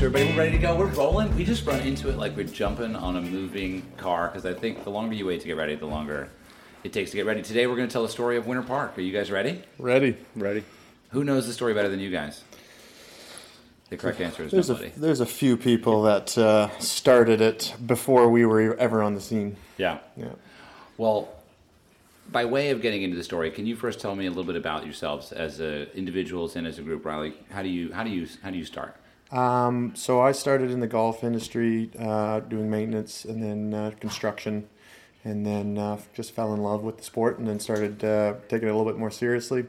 sure everybody we're ready to go. We're rolling. We just run into it like we're jumping on a moving car because I think the longer you wait to get ready, the longer it takes to get ready. Today we're going to tell the story of Winter Park. Are you guys ready? Ready. Ready. Who knows the story better than you guys? The correct answer is There's nobody. a, there's a few people that uh, started it before we were ever on the scene. yeah. Yeah. Well, by way of getting into the story, can you first tell me a little bit about yourselves as a, individuals and as a group, Riley? How do you how do you how do you start? Um, so I started in the golf industry, uh, doing maintenance and then uh, construction, and then uh, just fell in love with the sport and then started uh, taking it a little bit more seriously.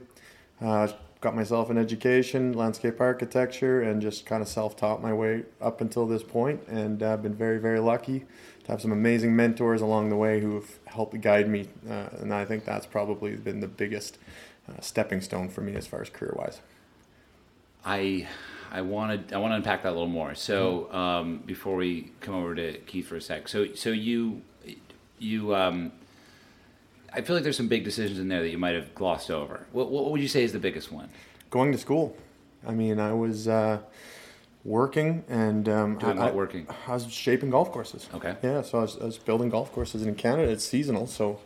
Uh, got myself an education, landscape architecture, and just kind of self-taught my way up until this point. point, and I've been very, very lucky to have some amazing mentors along the way who have helped guide me, uh, and I think that's probably been the biggest uh, stepping stone for me as far as career-wise. I I wanted I want to unpack that a little more. So um, before we come over to Keith for a sec, so so you you um, I feel like there's some big decisions in there that you might have glossed over. What what would you say is the biggest one? going to school. I mean, I was uh, working and um, Doing I, what working? I was shaping golf courses. Okay. Yeah, so I was, I was building golf courses, and in Canada it's seasonal, so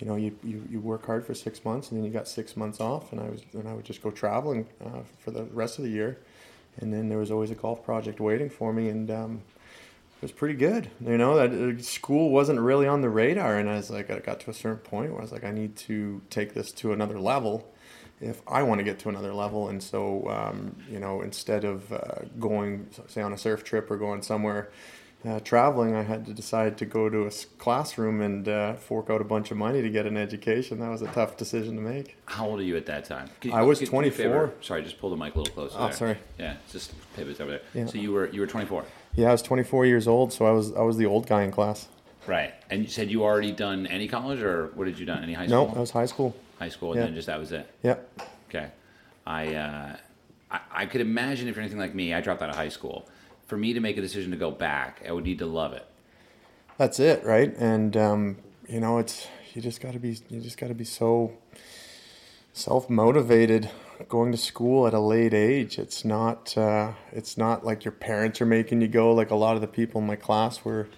you know you, you, you work hard for six months, and then you got six months off, and I was and I would just go traveling uh, for the rest of the year, and then there was always a golf project waiting for me, and um, it was pretty good. You know, that uh, school wasn't really on the radar, and I was like, I got to a certain point where I was like, I need to take this to another level if I want to get to another level. And so, um, you know, instead of uh, going, say, on a surf trip or going somewhere uh, traveling, I had to decide to go to a classroom and uh, fork out a bunch of money to get an education. That was a tough decision to make. How old are you at that time? You- I was can you do me a favor? 24. Sorry, just pull the mic a little closer. Oh, there. sorry. Yeah, just pivots over there. Yeah. So you were you were 24, Yeah, I was 24 years old, so I was I was the old guy in class. right? And you said you already done any college or what did you done? Any high school? No, school? I was high school. high school, and yeah. then just that was it. Yeah. Okay. I, uh, I I could imagine if you're anything like me, I dropped out of high school. For me to make a decision to go back, I would need to love it. That's it, right? And um, you know, it's you just got to be you just got to be so self motivated going to school at a late age. It's not uh, it's not like your parents are making you go. Like a lot of the people in my class were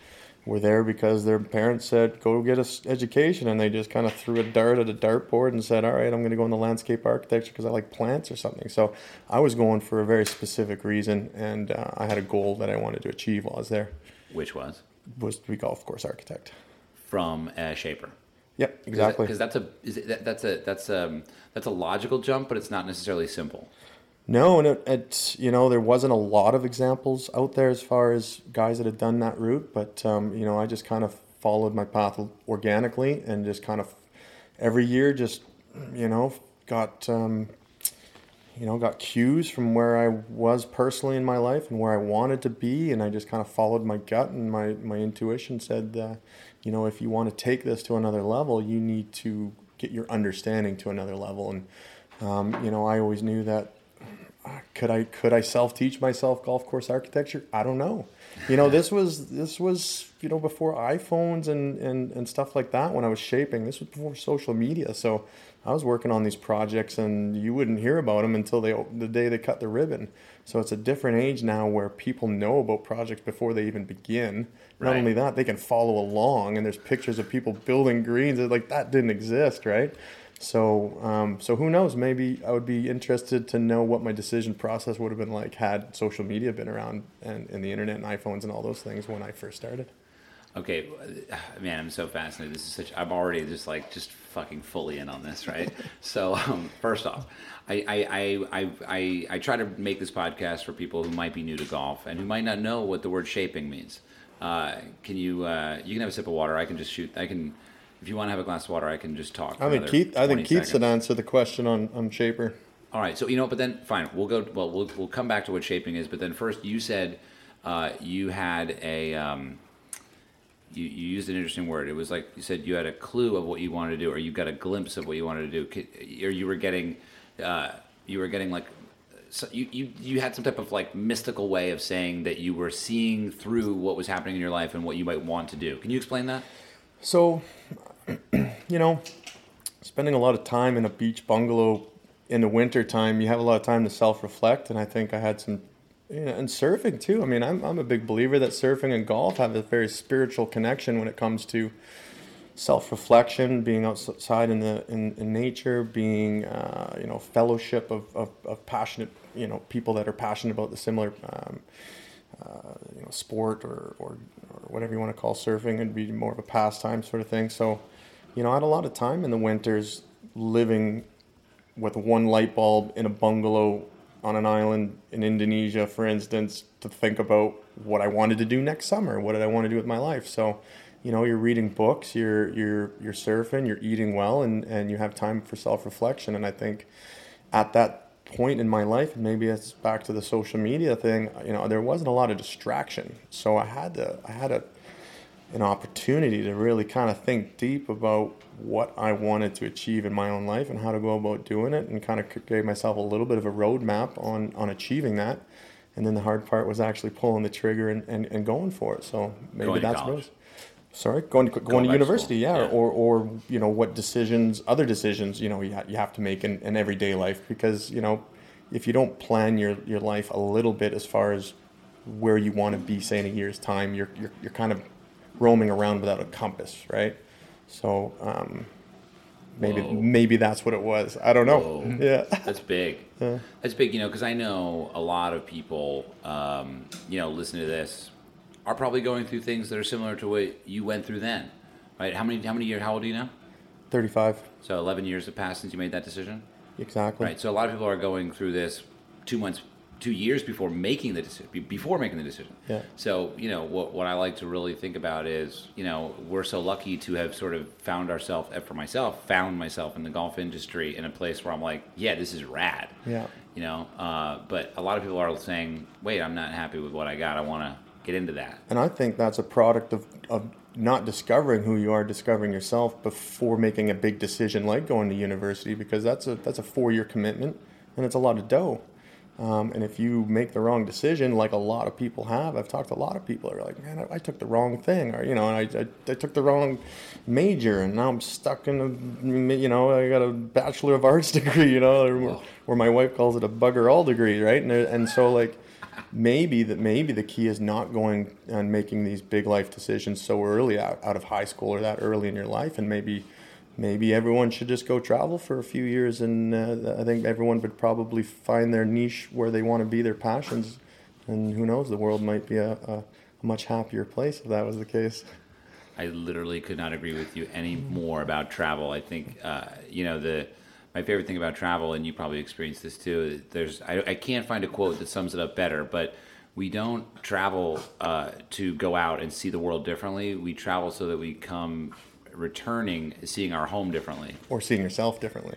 were there because their parents said go get an education, and they just kind of threw a dart at a dartboard and said, "All right, I'm going to go into landscape architecture because I like plants or something." So I was going for a very specific reason, and uh, I had a goal that I wanted to achieve while I was there Which was was to be golf course architect. from a shaper. Yep, exactly. Because that's a that, that's a that's um that's a logical jump, but it's not necessarily simple. No, and it, it you know there wasn't a lot of examples out there as far as guys that had done that route, but um, you know I just kind of followed my path organically and just kind of every year just you know got um, you know got cues from where I was personally in my life and where I wanted to be, and I just kind of followed my gut and my my intuition said uh, you know if you want to take this to another level, you need to get your understanding to another level and. Um, you know, I always knew that could I could I self teach myself golf course architecture? I don't know. You know, this was this was you know before iPhones and and and stuff like that. When I was shaping, this was before social media. So I was working on these projects, and you wouldn't hear about them until they the day they cut the ribbon. So it's a different age now where people know about projects before they even begin. Not Right. only that, they can follow along, and there's pictures of people building greens. It's like that didn't exist, right? So, um, so who knows? Maybe I would be interested to know what my decision process would have been like had social media been around and, and the internet and iPhones and all those things when I first started. Okay, man, I'm so fascinated. This is such. I'm already just like just fucking fully in on this, right? so, um, first off, I I, I I I I try to make this podcast for people who might be new to golf and who might not know what the word shaping means. Uh, can you uh, you can have a sip of water? I can just shoot. I can. If you want to have a glass of water, I can just talk. I think another Keith. I think Keith should answer the question on on Shaper. All right, so you know, but then fine, we'll go. Well, we'll we'll come back to what shaping is, but then first, you said uh, you had a um, you, you used an interesting word. It was like you said you had a clue of what you wanted to do, or you got a glimpse of what you wanted to do, or you were getting uh, you were getting like so you, you you had some type of like mystical way of saying that you were seeing through what was happening in your life and what you might want to do. Can you explain that? So, you know, spending a lot of time in a beach bungalow in the winter time, you have a lot of time to self reflect. And I think I had some Yeah, and surfing too. I mean, I'm I'm a big believer that surfing and golf have a very spiritual connection when it comes to self-reflection, being outside in the in, in nature, being uh, you know fellowship of, of, of, passionate you know people that are passionate about the similar um, uh, you know sport or, or or whatever you want to call surfing and be more of a pastime sort of thing. So, you know, I had a lot of time in the winters living with one light bulb in a bungalow on an island in Indonesia, for instance, to think about what I wanted to do next summer. What did I want to do with my life? So, you know, you're reading books, you're you're you're surfing, you're eating well, and and you have time for self reflection. And I think at that point in my life, maybe it's back to the social media thing, you know, there wasn't a lot of distraction. So I had to I had a an opportunity to really kind of think deep about what I wanted to achieve in my own life and how to go about doing it and kind of gave myself a little bit of a roadmap on, on achieving that. And then the hard part was actually pulling the trigger and, and, and going for it. So maybe Going that's what sorry going to going, Going to university yeah, yeah. or or you know what decisions other decisions you know you, ha- you have to make in, in everyday life because you know if you don't plan your, your life a little bit as far as where you want to be say in a year's time you're, you're, you're kind of roaming around without a compass right so um, maybe Whoa. maybe that's what it was i don't know Whoa. yeah That's big. That's big, you know, because I know a lot of people, um, you know, listen to this are probably going through things that are similar to what you went through then, right? How many, how many years, how old are you now? 35 So 11 years have passed since you made that decision? exactly Right. So a lot of people are going through this two months, two years before making the decision, before making the decision. Yeah. So you know what what I like to really think about is you know we're so lucky to have sort of found ourselves, for myself, found myself in the golf industry in a place where I'm like, yeah, this is rad. Yeah. You know, uh, but a lot of people are saying, wait, I'm not happy with what I got. I want to get into that. And I think that's a product of, of not discovering who you are, discovering yourself before making a big decision like going to university, because that's a that's a four year commitment and it's a lot of dough. Um, and if you make the wrong decision, like a lot of people have, I've talked to a lot of people that are like, man, I, I took the wrong thing, or you know, and I, I, I took the wrong major, and now I'm stuck in a, you know, I got a bachelor of arts degree, you know, or, or my wife calls it a bugger all degree, right? And there- and so like maybe that maybe the key is not going and making these big life decisions so early out, out of high school or that early in your life and maybe maybe everyone should just go travel for a few years and uh, i think everyone would probably find their niche where they want to be their passions and who knows the world might be a, a, much happier place if that was the case I literally could not agree with you any more about travel. I think uh, you know the my favorite thing about travel, and you probably experienced this too. There's I, I can't find a quote that sums it up better, but we don't travel uh, to go out and see the world differently. We travel so that we come returning seeing our home differently. or seeing yourself differently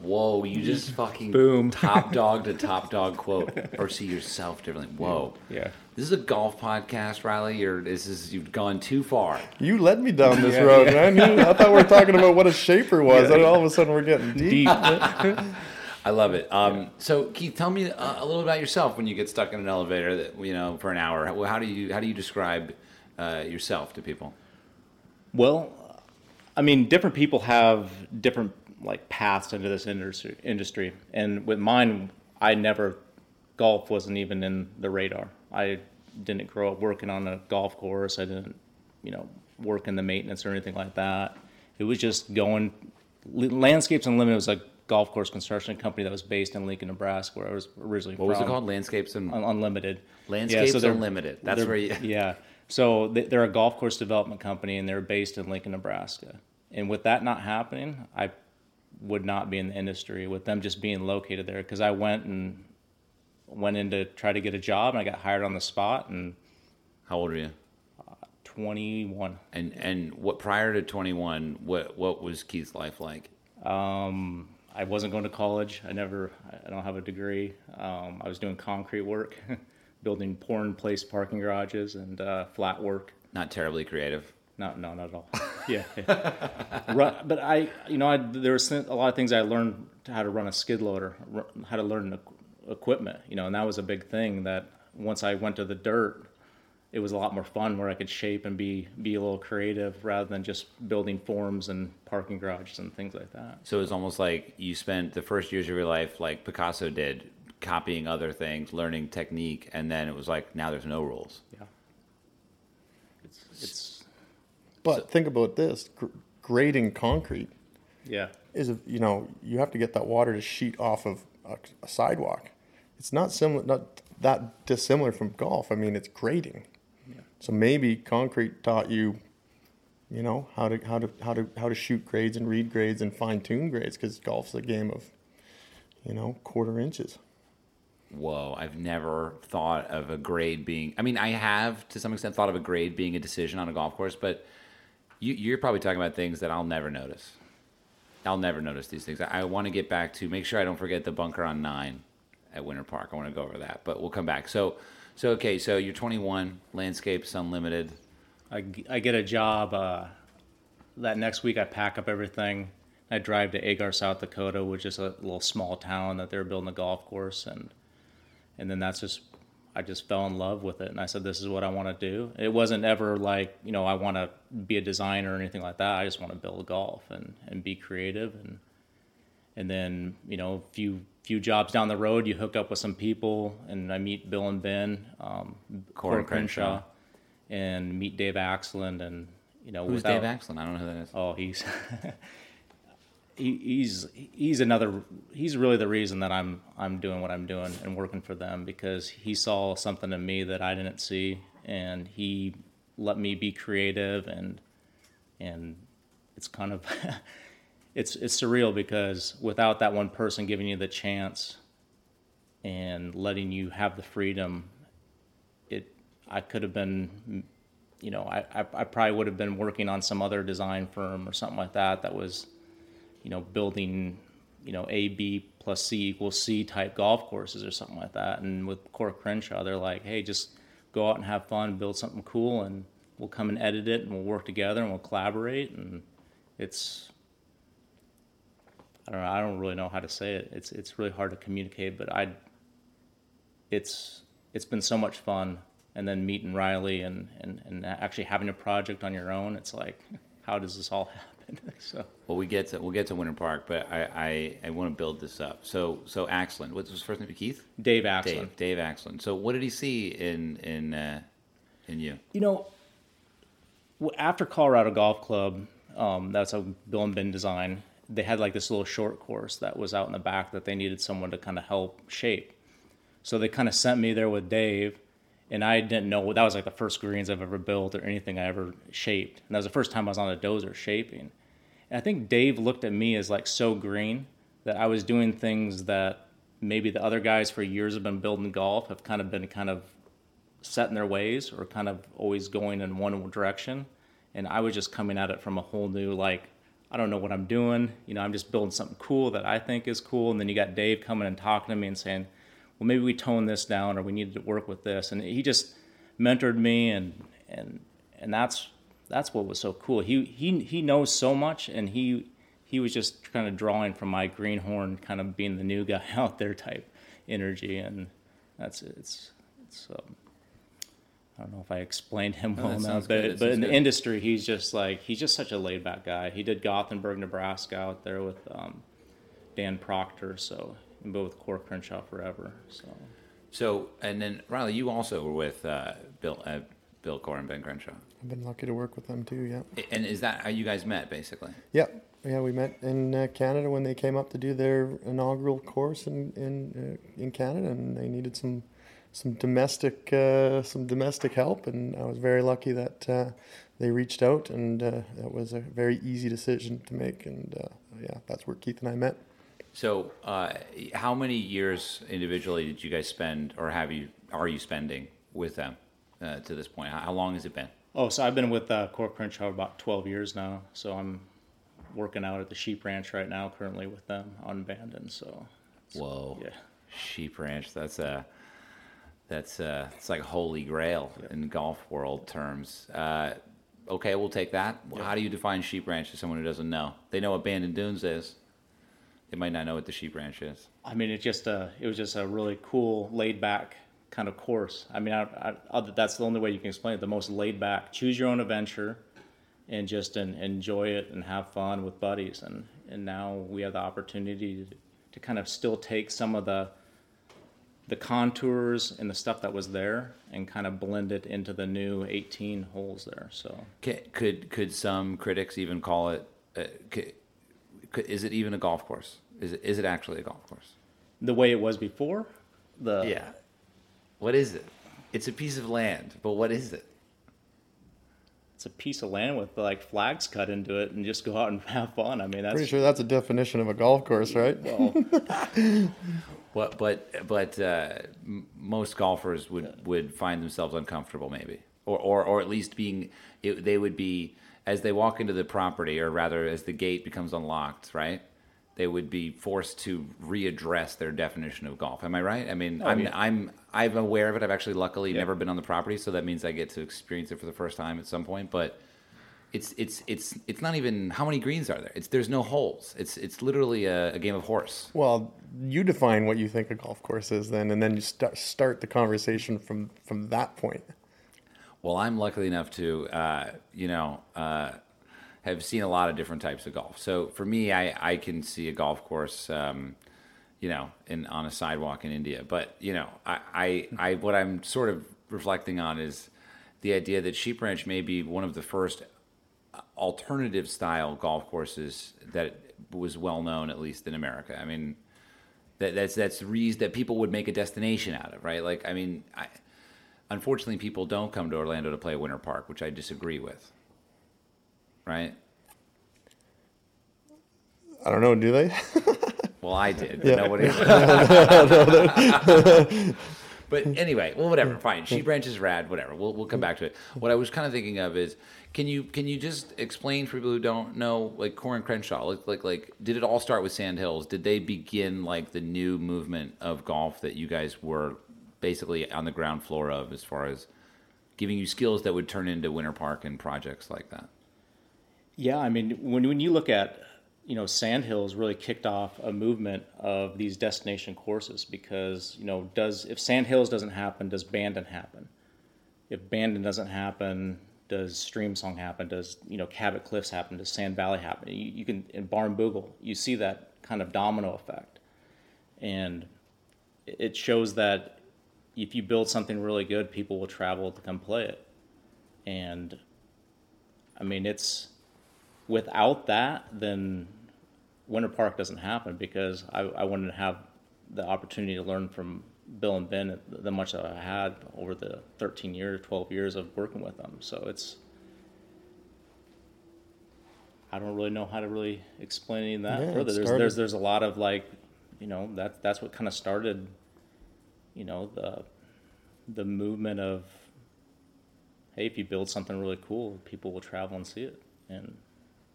Whoa, you just fucking Boom. top dog to top dog quote or see yourself differently. Whoa. Yeah. This is a golf podcast, Riley, or this is you've gone too far. you led me down this Yeah, road yeah. man I thought we were talking about what a shaper was and all of a sudden we're getting deep, Deep. I love it. Um, So, Keith, tell me uh, a little about yourself when you get stuck in an elevator, that you know, for an hour. How, how do you how do you describe uh, yourself to people? Well, I mean, different people have different like paths into this industry. Industry, and with mine, I never golf wasn't even in the radar. I didn't grow up working on a golf course. I didn't, you know, work in the maintenance or anything like that. It was just going. Landscapes Unlimited was a golf course construction company that was based in Lincoln, Nebraska, where I was originally What was it called? Landscapes and Un- Unlimited. Landscapes they're- Unlimited. That's where you. Yeah. So they- they're a golf course development company, and they're based in Lincoln, Nebraska. And with that not happening, I would not be in the industry with them just being located there because I went and went in to try to get a job, and I got hired on the spot. And How old are you? 21. And and what prior to twenty one? What what was Keith's life like? Um, I wasn't going to college. I never. I don't have a degree. Um, I was doing concrete work, building pour in place parking garages and uh, flat work. Not terribly creative. No, no, not at all. yeah, yeah. Run, but I, you know, I, there was a lot of things I learned how to run a skid loader, how to learn equipment, you know, and that was a big thing. That once I went to the dirt, it was a lot more fun where I could shape and be be a little creative rather than just building forms and parking garages and things like that. So it's almost like you spent the first years of your life like Picasso did, copying other things, learning technique, and then it was like now there's no rules. Yeah. It's it's But think about this: gr- grading concrete yeah. is, a, you know, you have to get that water to sheet off of a, a sidewalk. It's not similar, not that dissimilar from golf. I mean, it's grading. Yeah. So maybe concrete taught you, you know, how to how to how to how to shoot grades and read grades and fine tune grades because golf's a game of, you know, quarter inches. Whoa, I've never thought of a grade being. I mean, I have to some extent thought of a grade being a decision on a golf course, but you, you're probably talking about things that I'll never notice. I'll never notice these things. I, I want to get back to make sure I don't forget the bunker on nine at Winter Park. I want to go over that, but we'll come back. So, so okay, so you're 21, landscapes unlimited. I, I get a job uh, that next week. I pack up everything. I drive to Agar, South Dakota, which is a little small town that they're building a golf course, and and then that's just I just fell in love with it, and I said this is what I want to do. It wasn't ever like you know I want to be a designer or anything like that. I just want to build golf and and be creative, and and then you know a few few jobs down the road, you hook up with some people, and I meet Bill and Ben, um, Coore and Crenshaw. and meet Dave Axland, and you know Who's without- Dave Axland? I don't know who that is. Oh, he's he, he's he's another he's really the reason that I'm I'm doing what I'm doing and working for them because he saw something in me that I didn't see and he let me be creative and and it's kind of it's it's surreal because without that one person giving you the chance and letting you have the freedom it I could have been you know, I, I, I probably would have been working on some other design firm or something like that that was, you know, building, you know, A, B plus C equals C type golf courses or something like that. And with Coore Crenshaw, they're like, hey, just go out and have fun, build something cool, and we'll come and edit it and we'll work together and we'll collaborate. And it's, I don't know, I don't really know how to say it. It's, it's really hard to communicate, but I, it's, it's been so much fun and then meeting Riley and, and, and actually having a project on your own, it's like, how does this all happen? so Well, we get to we'll get to Winter Park, but I I, I want to build this up. So so Axland, what's his first name? Keith. Dave Axland, Dave. Dave Axland. So what did he see in in uh, in you? you know, after Colorado Golf Club, um, that's a Bill and Ben design. They had like this little short course that was out in the back that they needed someone to kind of help shape. So they kind of sent me there with Dave, and I didn't know that was like the first greens I've ever built or anything I ever shaped. And that was the first time I was on a dozer shaping. And I think Dave looked at me as like so green that I was doing things that maybe the other guys for years have been building golf have kind of been kind of set in their ways or kind of always going in one direction. And I was just coming at it from a whole new, like, I don't know what I'm doing. You know, I'm just building something cool that I think is cool. And then you got Dave coming and talking to me and saying, well, maybe we tone this down or we need to work with this. And he just mentored me and, and, and that's, that's what was so cool. He, he, he knows so much and he, he was just kind of drawing from my greenhorn, kind of being the new guy out there type energy. And that's, it's, it's, um, I don't know if I explained him well enough, but, but in the industry, he's just like he's just such a laid back guy. He did Gothenburg, Nebraska, out there with um, Dan Proctor, so and been with Coore Crenshaw forever. So So and then Riley, you also were with uh, Bill uh, Bill Coore and Ben Crenshaw. I've been lucky to work with them too. Yeah. And is that how you guys met, basically? Yeah, yeah, we met in uh, Canada when they came up to do their inaugural course in in uh, in Canada, and they needed some some domestic uh, some domestic help, and I was very lucky that uh, they reached out, and uh, that was a very easy decision to make, and uh, yeah, that's where Keith and I met. So, uh, how many years individually did you guys spend, or have you are you spending with them uh, to this point? How, how long has it been? oh, so I've been with uh, Coore Crenshaw about 12 years now. So I'm working out at the sheep ranch right now, currently with them on Bandon. So Whoa, yeah. Sheep Ranch. That's a that's uh it's like holy grail in golf world terms. Uh, okay, we'll take that. Well, How do you define Sheep Ranch to someone who doesn't know? They know what Bandon Dunes is. They might not know what the Sheep Ranch is. I mean, it just uh, it was just a really cool, laid back kind of course. I mean, I, I, that's the only way you can explain it. The most laid back, choose your own adventure, and just en- enjoy it and have fun with buddies. And and now we have the opportunity to, to kind of still take some of the the contours and the stuff that was there and kind of blend it into the new 18 holes there. So Could could some critics even call it? Uh, could, is it even a golf course? Is it is it actually a golf course? the way it was before, the Yeah. What is it? It's a piece of land, but what is it? it's a piece of land with like flags cut into it and just go out and have fun. I mean, that's Pretty sure that's a definition of a golf course, right? well, What, but but uh, most golfers would, would find themselves uncomfortable, maybe, or or, or at least being it, they would be as they walk into the property, or rather as the gate becomes unlocked, right? They would be forced to readdress their definition of golf. Am I right? I mean, oh, I'm yeah. I'm I'm aware of it. I've actually luckily never been on the property, so that means I get to experience it for the first time at some point. But it's it's it's it's not even how many greens are there? It's there's no holes. It's it's literally a, a game of horse. Well, you define what you think a golf course is then, and then you start start the conversation from from that point. Well, I'm lucky enough to, uh, you know, uh, have seen a lot of different types of golf. So for me, I, I can see a golf course, um, you know, in on a sidewalk in India. But you know, I, I, I what I'm sort of reflecting on is the idea that Sheep Ranch may be one of the first alternative style golf courses that was well known, at least in America. I mean, that, that's that's the reason that people would make a destination out of, right? Like, I mean, I, unfortunately, people don't come to Orlando to play Winter Park, which I disagree with, right? I don't know, do they? Well, I did. Yeah. But nobody. but anyway, well, whatever. Fine. She Ranch is rad. Whatever. We'll we'll come back to it. What I was kind of thinking of is, can you can you just explain for people who don't know, like Coore and Crenshaw, like like like, did it all start with Sand Hills? Did they begin like the new movement of golf that you guys were basically on the ground floor of, as far as giving you skills that would turn into Winter Park and projects like that? Yeah, I mean, when when you look at, you know, Sandhills really kicked off a movement of these destination courses because, you know, does if Sandhills doesn't happen, does Bandon happen? If Bandon doesn't happen, does Streamsong happen? Does you know Cabot Cliffs happen? Does Sand Valley happen? You, you can in Barnbougle, you see that kind of domino effect, and it shows that if you build something really good, people will travel to come play it, and I mean it's without that, then Winter Park doesn't happen because I, I wanted to have the opportunity to learn from Bill and Ben the much that I had over the 13 years, 12 years of working with them. So it's, I don't really know how to really explain that Yeah, further. There's, there's, there's a lot of like, you know, that, that's what kind of started, you know, the, the movement of, hey, if you build something really cool, people will travel and see it and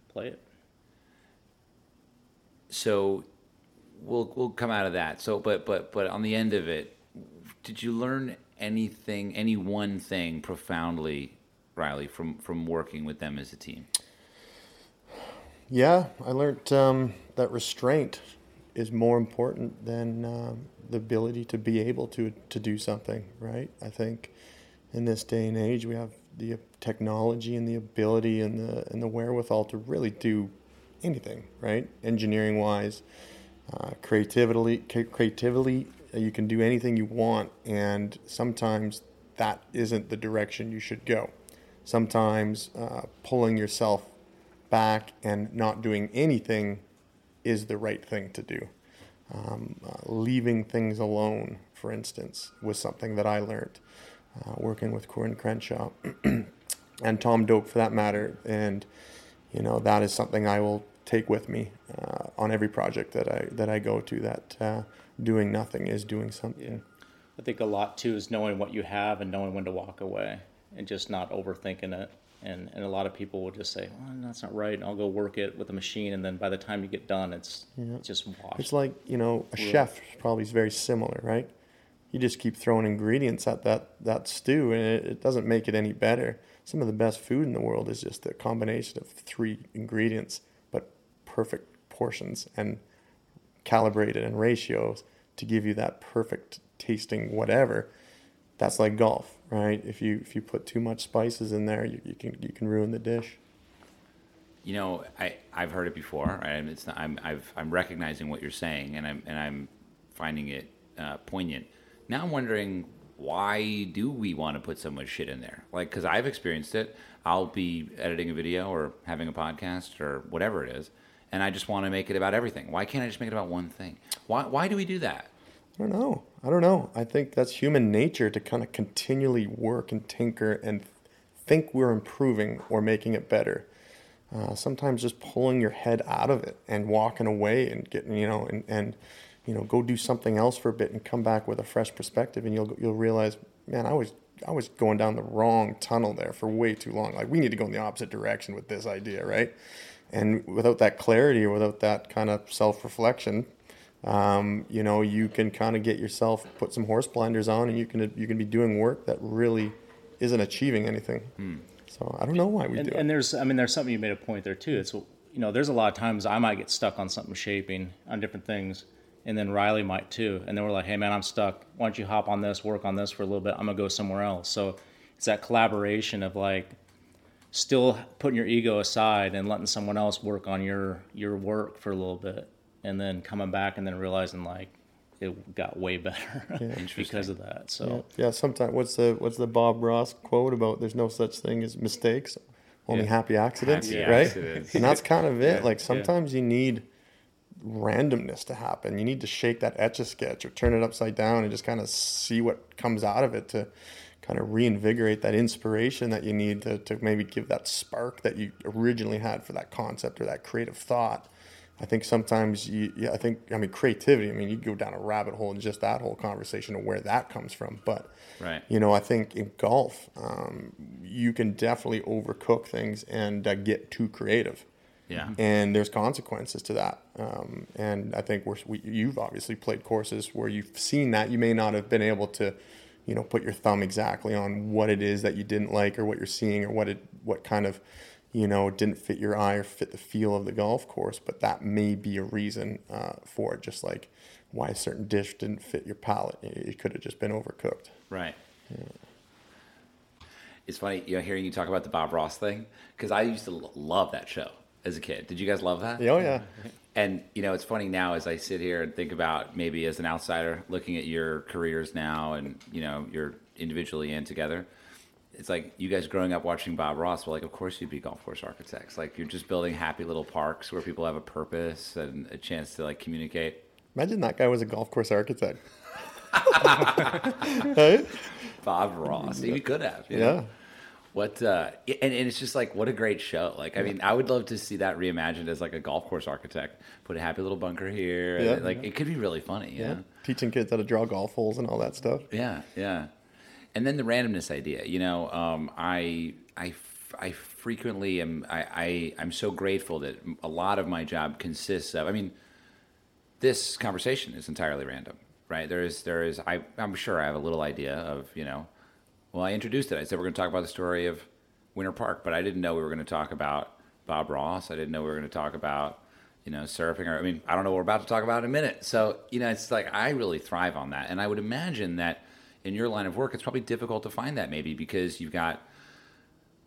play it. so we'll we'll come out of that. So, but but but on the end of it, did you learn anything, any one thing profoundly, Riley, from from working with them as a team? Yeah, I learned um, that restraint is more important than um, the ability to be able to to do something. Right? I think in this day and age, we have the technology and the ability and the and the wherewithal to really do anything. Right? Engineering wise, uh, creativity, creatively, uh, you can do anything you want, and sometimes that isn't the direction you should go. Sometimes uh, pulling yourself back and not doing anything is the right thing to do. Um, uh, leaving things alone, for instance, was something that I learned uh, working with Coore and Crenshaw and Tom Doak, for that matter. And, you know, that is something I will take with me uh, on every project that I, that I go to, that uh, doing nothing is doing something. I think a lot too is knowing what you have and knowing when to walk away and just not overthinking it. And, and a lot of people will just say, well, that's not right. And I'll go work it with a machine. And then by the time you get done, it's, it's just washed. It's like, you know, a chef probably is very similar, right? You just keep throwing ingredients at that, that stew and it, it doesn't make it any better. Some of the best food in the world is just a combination of three ingredients, but perfect portions and calibrated and ratios to give you that perfect tasting whatever. That's like golf, right? If you if you put too much spices in there, you, you can you can ruin the dish. You know, I I've heard it before. Right? It's not, I'm I've I'm recognizing what you're saying, and I'm and I'm finding it uh, poignant. now I'm wondering why do we want to put so much shit in there? Like, because I've experienced it. I'll be editing a video or having a podcast or whatever it is, and I just want to make it about everything. Why can't I just make it about one thing? Why why do we do that? I don't know. I don't know. I think that's human nature to kind of continually work and tinker and think we're improving or making it better. Uh, sometimes just pulling your head out of it and walking away and getting, you know, and, and, you know, go do something else for a bit and come back with a fresh perspective and you'll, you'll realize, man, I was, I was going down the wrong tunnel there for way too long. Like we need to go in the opposite direction with this idea, right? And without that clarity or without that kind of self-reflection, um, you know, you can kind of get yourself put some horse blinders on, and you can you can be doing work that really isn't achieving anything. So I don't know why we and, do and it. there's i mean there's something you made a point there too. It's you know there's a lot of times i might get stuck on something shaping on different things and then riley might too. And then we're like hey man i'm stuck. Why don't you hop on this work on this for a little bit? I'm gonna go somewhere else. So it's that collaboration of like still putting your ego aside and letting someone else work on your your work for a little bit and then coming back and then realizing like it got way better because of that so Yeah, sometimes what's the what's the Bob Ross quote about? There's no such thing as mistakes, only Yeah. happy accidents, Happy right? accidents. And that's kind of it. Yeah. Like sometimes you need randomness to happen. You need to shake that etch a sketch or turn it upside down and just kind of see what comes out of it to kind of reinvigorate that inspiration that you need to, to maybe give that spark that you originally had for that concept or that creative thought. I think sometimes you, yeah, I think, I mean, creativity, I mean, you go down a rabbit hole in just that whole conversation of where that comes from. But, Right. you know, I think in golf, um, you can definitely overcook things and uh, get too creative Yeah. and there's consequences to that. Um, and I think we're, we, you've obviously played courses where you've seen that. You may not have been able to, you know, put your thumb exactly on what it is that you didn't like or what you're seeing or what it, what kind of, you know, didn't fit your eye or fit the feel of the golf course. But that may be a reason uh, for it, just like why a certain dish didn't fit your palate. It could have just been overcooked. Right. It's funny, you know, hearing you talk about the Bob Ross thing because I used to love that show as a kid. Did you guys love that? Oh, yeah. And you know, it's funny now as I sit here and think about maybe as an outsider looking at your careers now, and you know, you're individually and together. It's like you guys growing up watching Bob Ross. Well, like, of course you'd be golf course architects. Like, you're just building happy little parks where people have a purpose and a chance to like communicate. Imagine that guy was a golf course architect. right? Bob Ross, he could have. you know? Yeah. What uh, and, and it's just like what a great show. Like I mean, I would love to see that reimagined as like a golf course architect. Put a happy little bunker here. and Yeah. like it could be really funny. Yeah. Yeah. Teaching kids how to draw golf holes and all that stuff. Yeah, yeah. And then the randomness idea. You know, um, I I I frequently am I, I I'm so grateful that a lot of my job consists of. I mean, this conversation is entirely random, right? There is there is I I'm sure I have a little idea of you know. Well, I introduced it. I said we're going to talk about the story of Winter Park, but I didn't know we were going to talk about Bob Ross. I didn't know we were going to talk about you know surfing. Or I mean, I don't know what we're about to talk about in a minute. So you know, it's like I really thrive on that, and I would imagine that in your line of work, it's probably difficult to find that maybe because you've got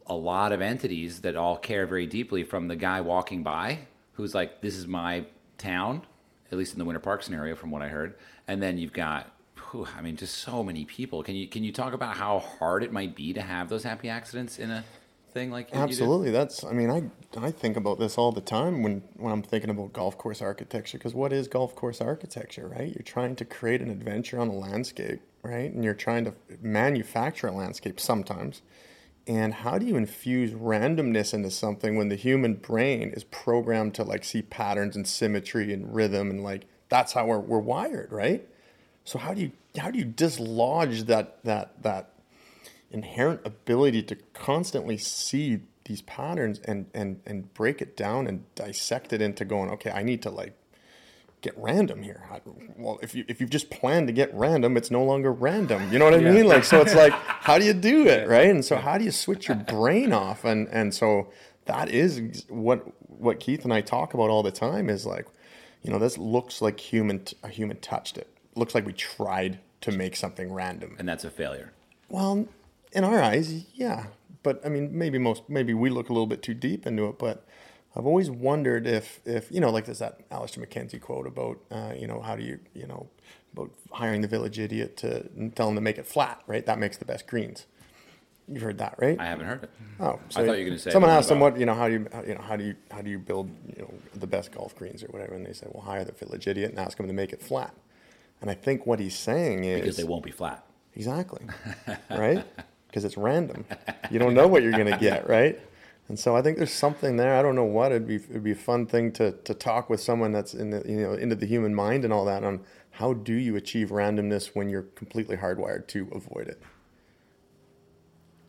a lot of entities that all care very deeply from the guy walking by who's like, this is my town, at least in the Winter Park scenario, from what I heard. And then you've got, whew, I mean, just so many people. Can you can you talk about how hard it might be to have those happy accidents in a thing like? Absolutely. That's. I mean, I I think about this all the time when when I'm thinking about golf course architecture. Because what is golf course architecture, right? You're trying to create an adventure on a landscape, right? And you're trying to manufacture a landscape sometimes. And how do you infuse randomness into something when the human brain is programmed to like see patterns and symmetry and rhythm and like that's how we're, we're wired, right? So how do you how do you dislodge that that that inherent ability to constantly see these patterns and and and break it down and dissect it into going okay i need to like get random here. I, well if you if you've just planned to get random it's no longer random. You know what i mean? Like so it's like how do you do it right? And so how do you switch your brain off? And and so that is what what keith and i talk about all the time is like you know this looks like human a human touched it. Looks like we tried to make something random. And that's a failure. well, in our eyes, yeah. But I mean, maybe most, maybe we look a little bit too deep into it. But I've always wondered if, if you know, like there's that Alister MacKenzie quote about, uh, you know, how do you, you know, about hiring the village idiot to tell him to make it flat, right? That makes the best greens. You've heard that, right? I haven't heard it. Oh, I thought you were going to say someone asked them what you know how do you how, you know how do you how do you build you know the best golf greens or whatever, and they said, well, hire the village idiot and ask him to make it flat. And I think what he's saying is because they won't be flat. exactly right because it's random. You don't know what you're going to get, right? And so I think there's something there. I don't know what it'd be. It'd be a fun thing to to talk with someone that's in the you know into the human mind and all that on how do you achieve randomness when you're completely hardwired to avoid it.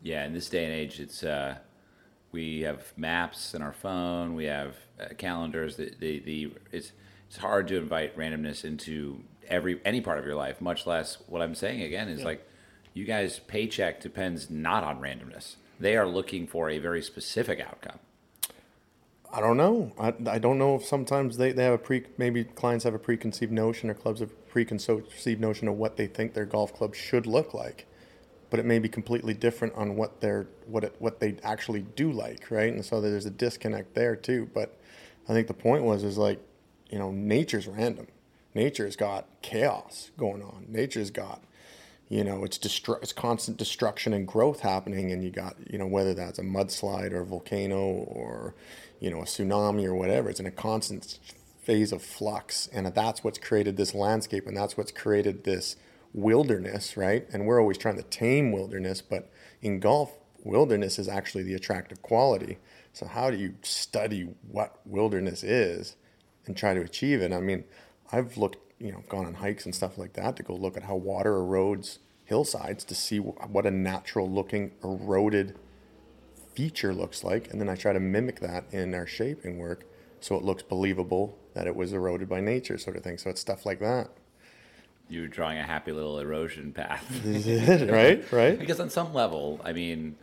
Yeah, in this day and age, it's uh, we have maps in our phone, we have uh, calendars. The, the the it's it's hard to invite randomness into every any part of your life. Much less what I'm saying again is like you guys' paycheck depends not on randomness. They are looking for a very specific outcome. I don't know. I, I don't know if sometimes they, they have a pre maybe clients have a preconceived notion or clubs have a preconceived notion of what they think their golf club should look like, but it may be completely different on what they're what it what they actually do like, right? And so there's a disconnect there too. But I think the point was is like, you know, nature's random. Nature's got chaos going on. Nature's got you know it's destru- it's constant destruction and growth happening and you got you know whether that's a mudslide or a volcano or you know a tsunami or whatever it's in a constant phase of flux and that's what's created this landscape and that's what's created this wilderness right and we're always trying to tame wilderness but in golf wilderness is actually the attractive quality so how do you study what wilderness is and try to achieve it. I mean, I've looked, you know, gone on hikes and stuff like that to go look at how water erodes hillsides to see what a natural looking eroded feature looks like. And then I try to mimic that in our shaping work so it looks believable that it was eroded by nature, sort of thing. So it's stuff like that. You're drawing a happy little erosion path. right? Right? because on some level, I mean,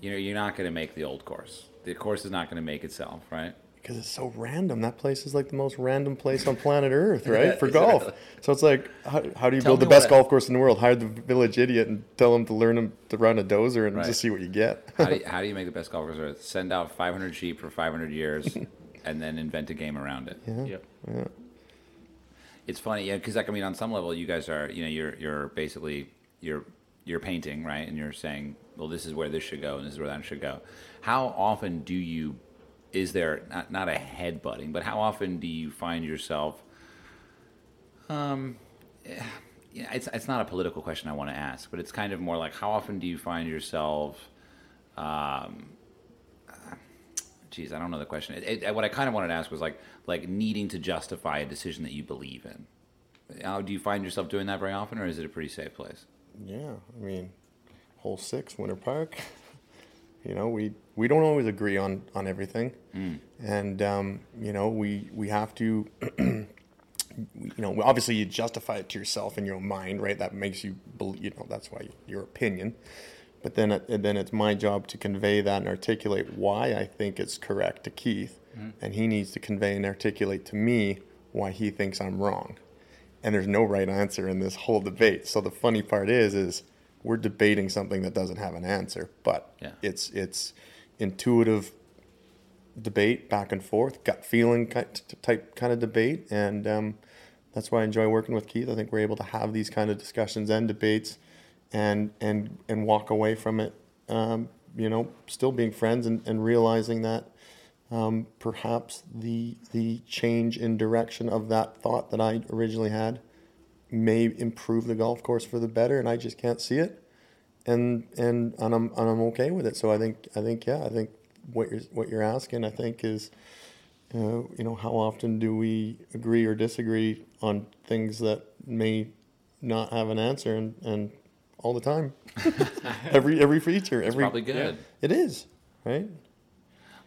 you know, you're not going to make the old course. The course is not going to make itself, right? Because it's so random. That place is like the most random place on planet Earth, right? For Is golf. really? So it's like, how, how do you Tell build the best golf course in the world? Hire the village idiot and tell him to learn him to run a dozer and Right. just see what you get. How do you, how do you make the best golf course? earth? Send out 500 sheep for 500 years, and then invent a game around it. Yeah. Yep. It's funny, yeah, because like I mean, on some level, you guys are, you know, you're you're basically you're you're painting, right? And you're saying, well, this is where this should go, and this is where that should go. How often do you? Is there not not a head butting, but how often do you find yourself? Um, yeah, it's it's not a political question I want to ask, but it's kind of more like how often do you find yourself? Um, geez, I don't know the question. It, it, what I kind of wanted to ask was like like needing to justify a decision that you believe in. How do you find yourself doing that very often, or is it a pretty safe place? yeah, I mean, hole six, Winter Park. you know, we we don't always agree on on everything, and um, you know, we we have to. you know, obviously you justify it to yourself in your own mind, right? That makes you, bel- you know, that's why your opinion. But then, it, then it's my job to convey that and articulate why I think it's correct to Keith, and he needs to convey and articulate to me why he thinks I'm wrong. And there's no right answer in this whole debate. So the funny part is, is we're debating something that doesn't have an answer, but Yeah. it's it's intuitive debate back and forth, gut feeling type kind of debate, and um, that's why I enjoy working with Keith. I think we're able to have these kind of discussions and debates, and and and walk away from it, um, you know, still being friends and, and realizing that um, perhaps the the change in direction of that thought that I originally had may improve the golf course for the better, and I just can't see it and and and I'm and I'm okay with it. So I think I think yeah, I think what you're what you're asking, I think is, uh, you know, how often do we agree or disagree on things that may not have an answer, and and all the time, every every feature, It's every probably good. it is right.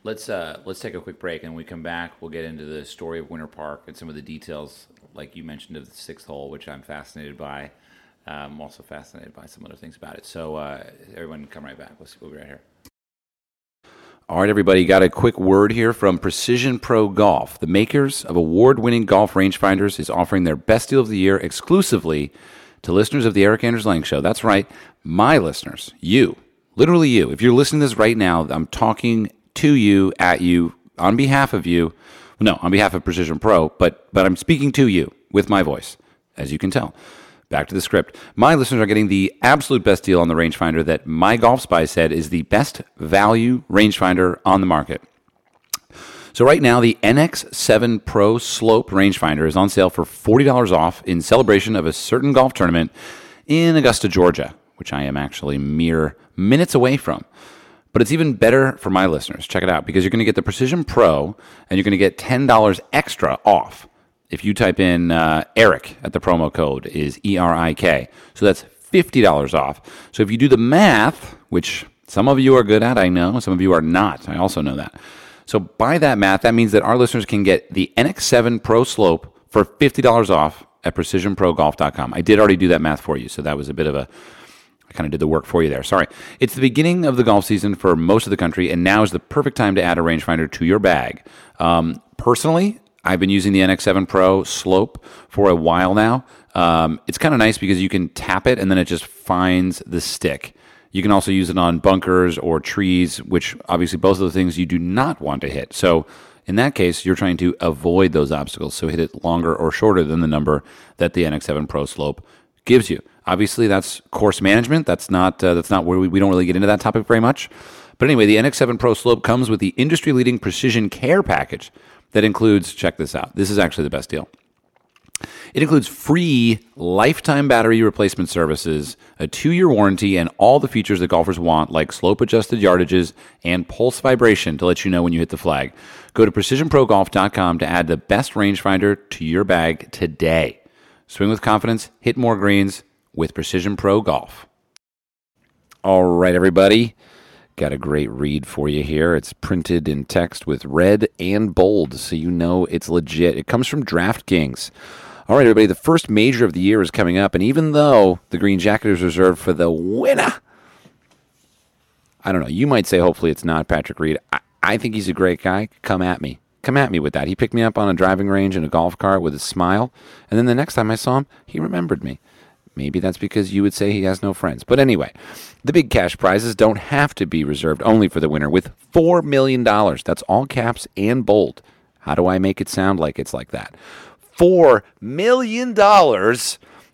Let's uh, let's take a quick break, and when we come back, we'll get into the story of Winter Park and some of the details, like you mentioned, of the sixth hole, which I'm fascinated by. I'm also fascinated by some other things about it. So uh, everyone, come right back. We'll, we'll be right here. All right, everybody, got a quick word here from Precision Pro Golf. The makers of award winning golf rangefinders is offering their best deal of the year exclusively to listeners of the Erik Anders Lang Show. That's right, my listeners, you, literally you. If you're listening to this right now, I'm talking to you, at you, on behalf of you, no, on behalf of Precision Pro, but but I'm speaking to you with my voice, as you can tell. Back to the script. My listeners are getting the absolute best deal on the rangefinder that MyGolfSpy said is the best value rangefinder on the market. So right now, the NX7 Pro Slope rangefinder is on sale for $40 off in celebration of a certain golf tournament in Augusta, Georgia, which I am actually mere minutes away from. But it's even better for my listeners. Check it out because you're going to get the Precision Pro and you're going to get $10 extra off if you type in uh, Erik at the promo code is E R I K. So that's $50 off. So if you do the math, which some of you are good at, I know, some of you are not. I also know that. So by that math, that means that our listeners can get the NX7 Pro Slope for $50 off at precisionprogolf.com. I did already do that math for you, so that was a bit of a I kind of did the work for you there. Sorry. It's the beginning of the golf season for most of the country, and now is the perfect time to add a rangefinder to your bag. Um, personally, I've been using the NX7 Pro Slope for a while now. Um, it's kind of nice because you can tap it and then it just finds the stick. You can also use it on bunkers or trees, which obviously both of the things you do not want to hit. So in that case, you're trying to avoid those obstacles. So hit it longer or shorter than the number that the NX7 Pro Slope gives you. Obviously, that's course management. That's not uh, that's not where we, we don't really get into that topic very much. But anyway, the NX7 Pro Slope comes with the industry-leading precision care package that includes. Check this out. This is actually the best deal. It includes free lifetime battery replacement services, a two year warranty, and all the features that golfers want, like slope adjusted yardages and pulse vibration to let you know when you hit the flag. Go to precisionprogolf.com to add the best rangefinder to your bag today. Swing with confidence, hit more greens with Precision Pro Golf. All right, everybody. Got a great read for you here. It's printed in text with red and bold, so you know it's legit. It comes from DraftKings. All right, everybody, the first major of the year is coming up, and even though the green jacket is reserved for the winner, I don't know. You might say, hopefully, it's not Patrick Reed. I, I think he's a great guy. Come at me. Come at me with that. He picked me up on a driving range in a golf cart with a smile, and then the next time I saw him, he remembered me. Maybe that's because you would say he has no friends. But anyway, the big cash prizes don't have to be reserved only for the winner with $4 million. That's all caps and bold. How do I make it sound like it's like that? $4 million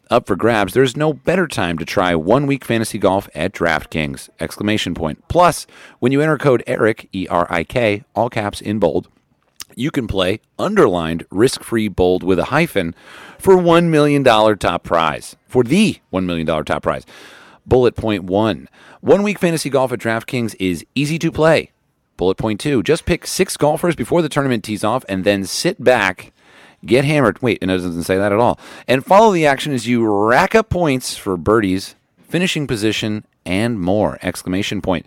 up for grabs. There's no better time to try one week fantasy golf at DraftKings! Exclamation point. Plus, when you enter code ERIK, E R I K, all caps in bold, you can play underlined risk free bold with a hyphen for $1 million top prize. For the $1 million top prize. Bullet point one one week fantasy golf at DraftKings is easy to play. Bullet point two just pick six golfers before the tournament tees off and then sit back. Get hammered. Wait, and it doesn't say that at all. And follow the action as you rack up points for birdies, finishing position, and more. Exclamation point.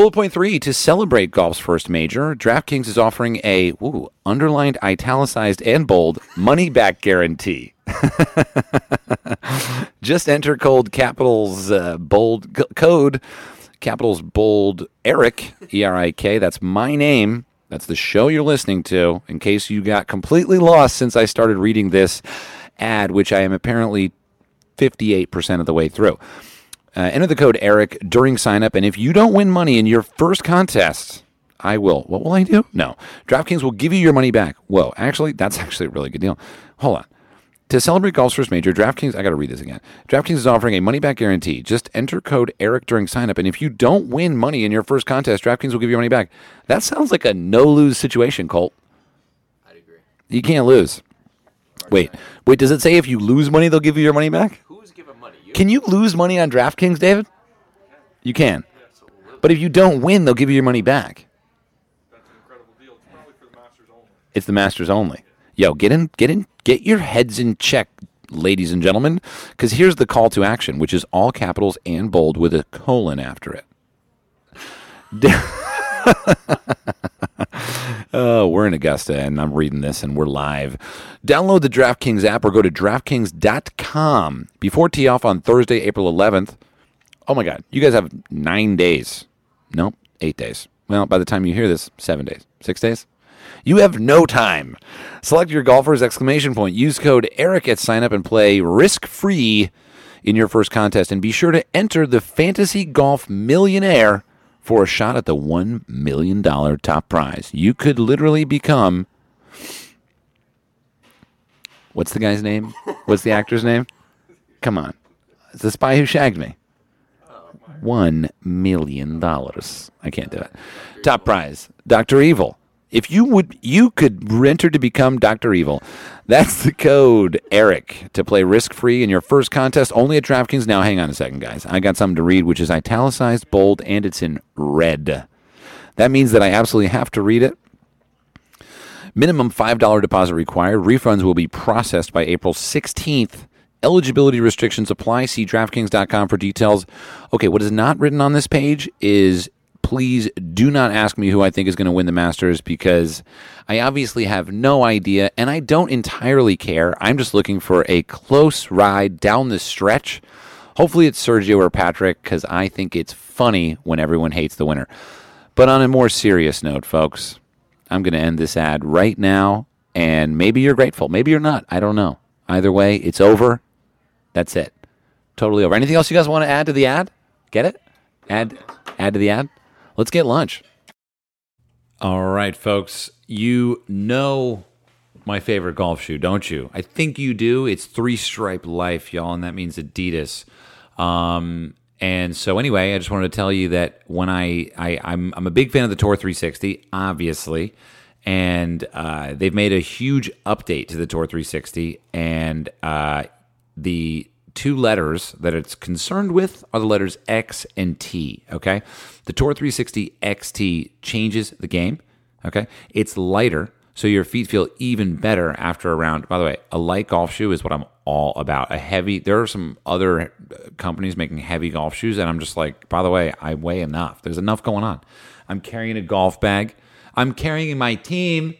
Bullet point three to celebrate golf's first major, DraftKings is offering a ooh, underlined, italicized, and bold money back guarantee. Just enter code capitals uh, bold c- code capitals bold Erik E R I K. That's my name. That's the show you're listening to. In case you got completely lost since I started reading this ad, which I am apparently 58% of the way through. Uh, enter the code ERIK during sign up, and if you don't win money in your first contest, I will. What will I do? No. DraftKings will give you your money back. Whoa, actually, that's actually a really good deal. Hold on. To celebrate golf's first major, DraftKings, I got to read this again. DraftKings is offering a money back guarantee. Just enter code ERIK during sign up, and if you don't win money in your first contest, DraftKings will give you money back. That sounds like a no lose situation, Colt. I'd agree. You can't lose. Wait, wait, does it say if you lose money, they'll give you your money back? Who's giving money? You? Can you lose money on DraftKings, David? You can. But if you don't win, they'll give you your money back. That's an incredible deal. It's probably for the Masters only. It's the Masters only. Yo, get in, get in, get your heads in check, ladies and gentlemen, because here's the call to action, which is all capitals and bold with a colon after it. Oh, we're in Augusta and I'm reading this and we're live. Download the DraftKings app or go to DraftKings.com before tee off on Thursday, April 11th. Oh my God, you guys have nine days. Nope, eight days. Well, by the time you hear this, seven days, six days. You have no time. Select your golfer's exclamation point. Use code ERIK at sign up and play risk free in your first contest. And be sure to enter the Fantasy Golf Millionaire for a shot at the $1 million top prize. You could literally become. What's the guy's name? What's the actor's name? Come on. It's the spy who shagged me. One million dollars. I can't do it. Top prize, Doctor Evil. If you would, you could enter to become Doctor Evil. That's the code, Erik, to play risk free in your first contest only at DraftKings. Now, hang on a second, guys. I got something to read, which is italicized, bold, and it's in red. That means that I absolutely have to read it. Minimum $5 deposit required. Refunds will be processed by April 16th. Eligibility restrictions apply. See DraftKings.com for details. Okay, what is not written on this page is please do not ask me who I think is going to win the Masters because I obviously have no idea and I don't entirely care. I'm just looking for a close ride down the stretch. Hopefully it's Sergio or Patrick because I think it's funny when everyone hates the winner. But on a more serious note, folks, I'm going to end this ad right now. And maybe you're grateful. Maybe you're not. I don't know. Either way, it's over. That's it. Totally over. Anything else you guys want to add to the ad? Get it? Add add to the ad? Let's get lunch. All right, folks. You know my favorite golf shoe, don't you? I think you do. It's Three Stripe Life, y'all, and that means Adidas. Um, and so, anyway, I just wanted to tell you that when I, I I'm I'm a big fan of the Tour 360, obviously, and uh, they've made a huge update to the Tour 360, and uh, the two letters that it's concerned with are the letters X and T. Okay, the Tour 360 XT changes the game. Okay, it's lighter, so your feet feel even better after a round. By the way, a light golf shoe is what I'm all about. A heavy. There are some other uh, companies making heavy golf shoes, and I'm just like, by the way, I weigh enough. There's enough going on. I'm carrying a golf bag. I'm carrying my team.